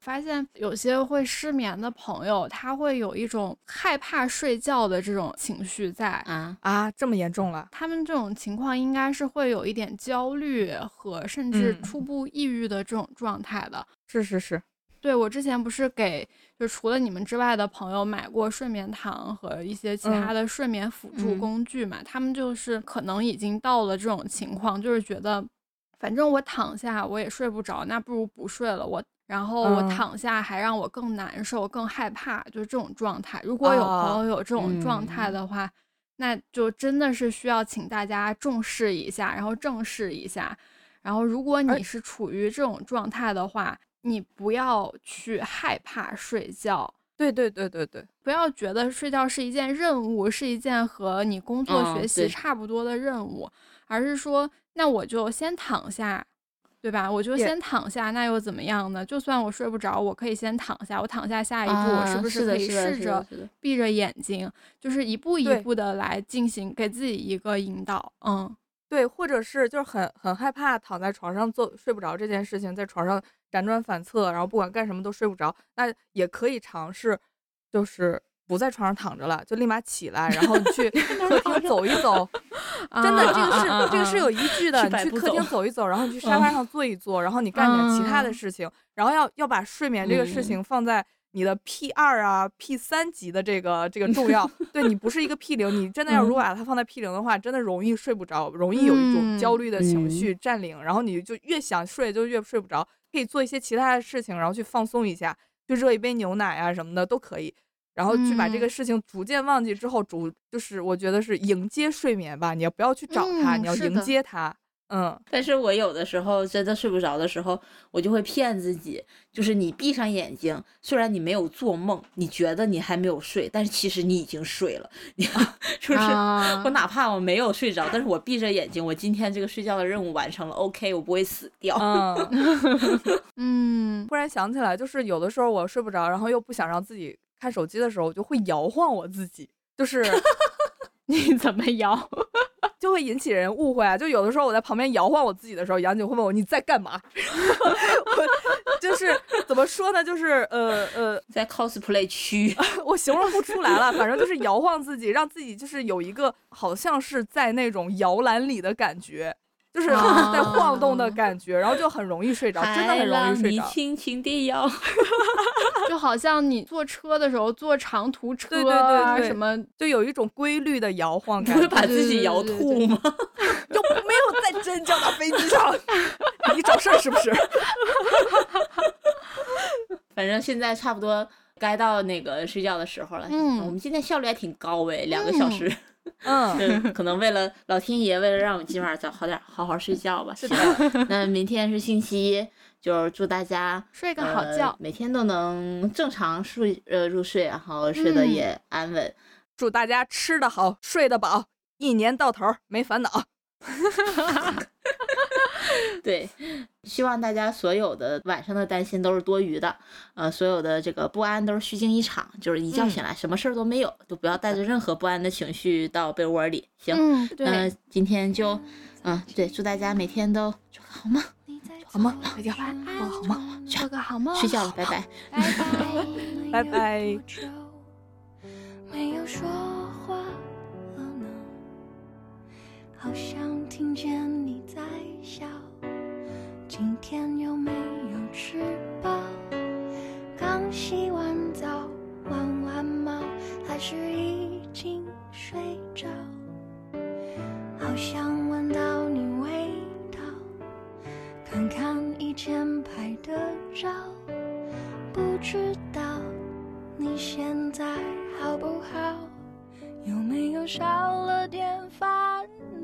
发现有些会失眠的朋友，他会有一种害怕睡觉的这种情绪在。啊，啊，这么严重了？他们这种情况应该是会有一点焦虑和甚至嗯初步抑郁的这种状态的。是是是，对我之前不是给就除了你们之外的朋友买过睡眠糖和一些其他的睡眠辅助嗯工具嘛，他们就是可能已经到了这种情况，就是觉得反正我躺下我也睡不着，那不如不睡了。我然后我嗯躺下还让我更难受、更害怕，就是这种状态。如果有朋友有这种状态的话，那就真的是需要请大家重视一下，然后正视一下。然后，如果你是处于这种状态的话，你不要去害怕睡觉，对对对对对，不要觉得睡觉是一件任务，是一件和你工作嗯学习差不多的任务，而是说，那我就先躺下，对吧？我就先躺下，那又怎么样呢？就算我睡不着，我可以先躺下，我躺下下一步，我是不是可以试着闭着眼睛，就是一步一步的来进行，给自己一个引导，嗯。对，或者是就是很很害怕躺在床上做睡不着这件事情，在床上辗转反侧，然后不管干什么都睡不着，那也可以尝试，就是不在床上躺着了，就立马起来，然后你去 客厅走一走。真的，这个是、这个是有依据的。你去客厅走走一走，然后你去沙发上坐一坐，然后你干点其他的嗯事情，然后要要把睡眠这个事嗯情放在你的 P 二啊、P 三级的这个这个重要。对你不是一个 P 零，你真的要如果把它放在 P 零的话，真的容易睡不着，容易有一种焦嗯虑的情嗯绪占领，然后你就越想睡就越睡不着。可以做一些其他的事情，然后去放松一下，去热一杯牛奶啊什么的都可以。然后去把这个嗯事情逐渐忘记之后，主就是我觉得是迎接睡眠吧，你要不要去找它，你要迎接它。嗯，但是我有的时候真的睡不着的时候，我就会骗自己，就是你闭上眼睛，虽然你没有做梦，你觉得你还没有睡，但是其实你已经睡了。你就是、啊我哪怕我没有睡着，但是我闭着眼睛，我今天这个睡觉的任务完成了，OK，我不会死掉。嗯，嗯，突然想起来，就是有的时候我睡不着，然后又不想让自己看手机的时候，我就会摇晃我自己，就是你怎么摇？就会引起人误会啊。就有的时候我在旁边摇晃我自己的时候，杨景会问我你在干嘛？我就是怎么说呢？就是呃呃，在 cosplay 区，我形容不出来了，反正就是摇晃自己，让自己就是有一个好像是在那种摇篮里的感觉。就是 在晃动的感觉，然后就很容易睡着，真的很容易睡着你着。轻轻地摇。就好像你坐车的时候坐长途车对对啊对对什么，就有一种规律的摇晃不会，把自己摇吐吗？就没有在真正的飞机上。你找事儿是不是？反正现在差不多该到那个睡觉的时候了。嗯我们今天效率还挺高诶，两个小时。嗯，对，可能为了老天爷，为了让我们今晚早好点，好好睡觉吧。是的。那明天是星期一，就是祝大家 睡个好呃觉。每天都能正常睡呃入睡，然后睡得嗯也安稳。祝大家吃得好，睡得饱，一年到头没烦恼。对，希望大家所有的晚上的担心都是多余的，呃，所有的这个不安都是虚惊一场，就是一觉醒来什么事儿都没有，都不要带着任何不安的情绪到被窝里。行，嗯，那对，今天就，嗯，对，祝大家每天都做个好梦，好梦？睡觉，吧，做个好梦，做个好梦，睡觉了，拜拜。拜拜。拜拜。没有说话好像听见你在笑。今天有没有吃饱？刚洗完澡，玩完猫，还是已经睡着？好想闻到你味道，看看以前拍的照，不知道。你现在好不好？有没有少了点烦恼？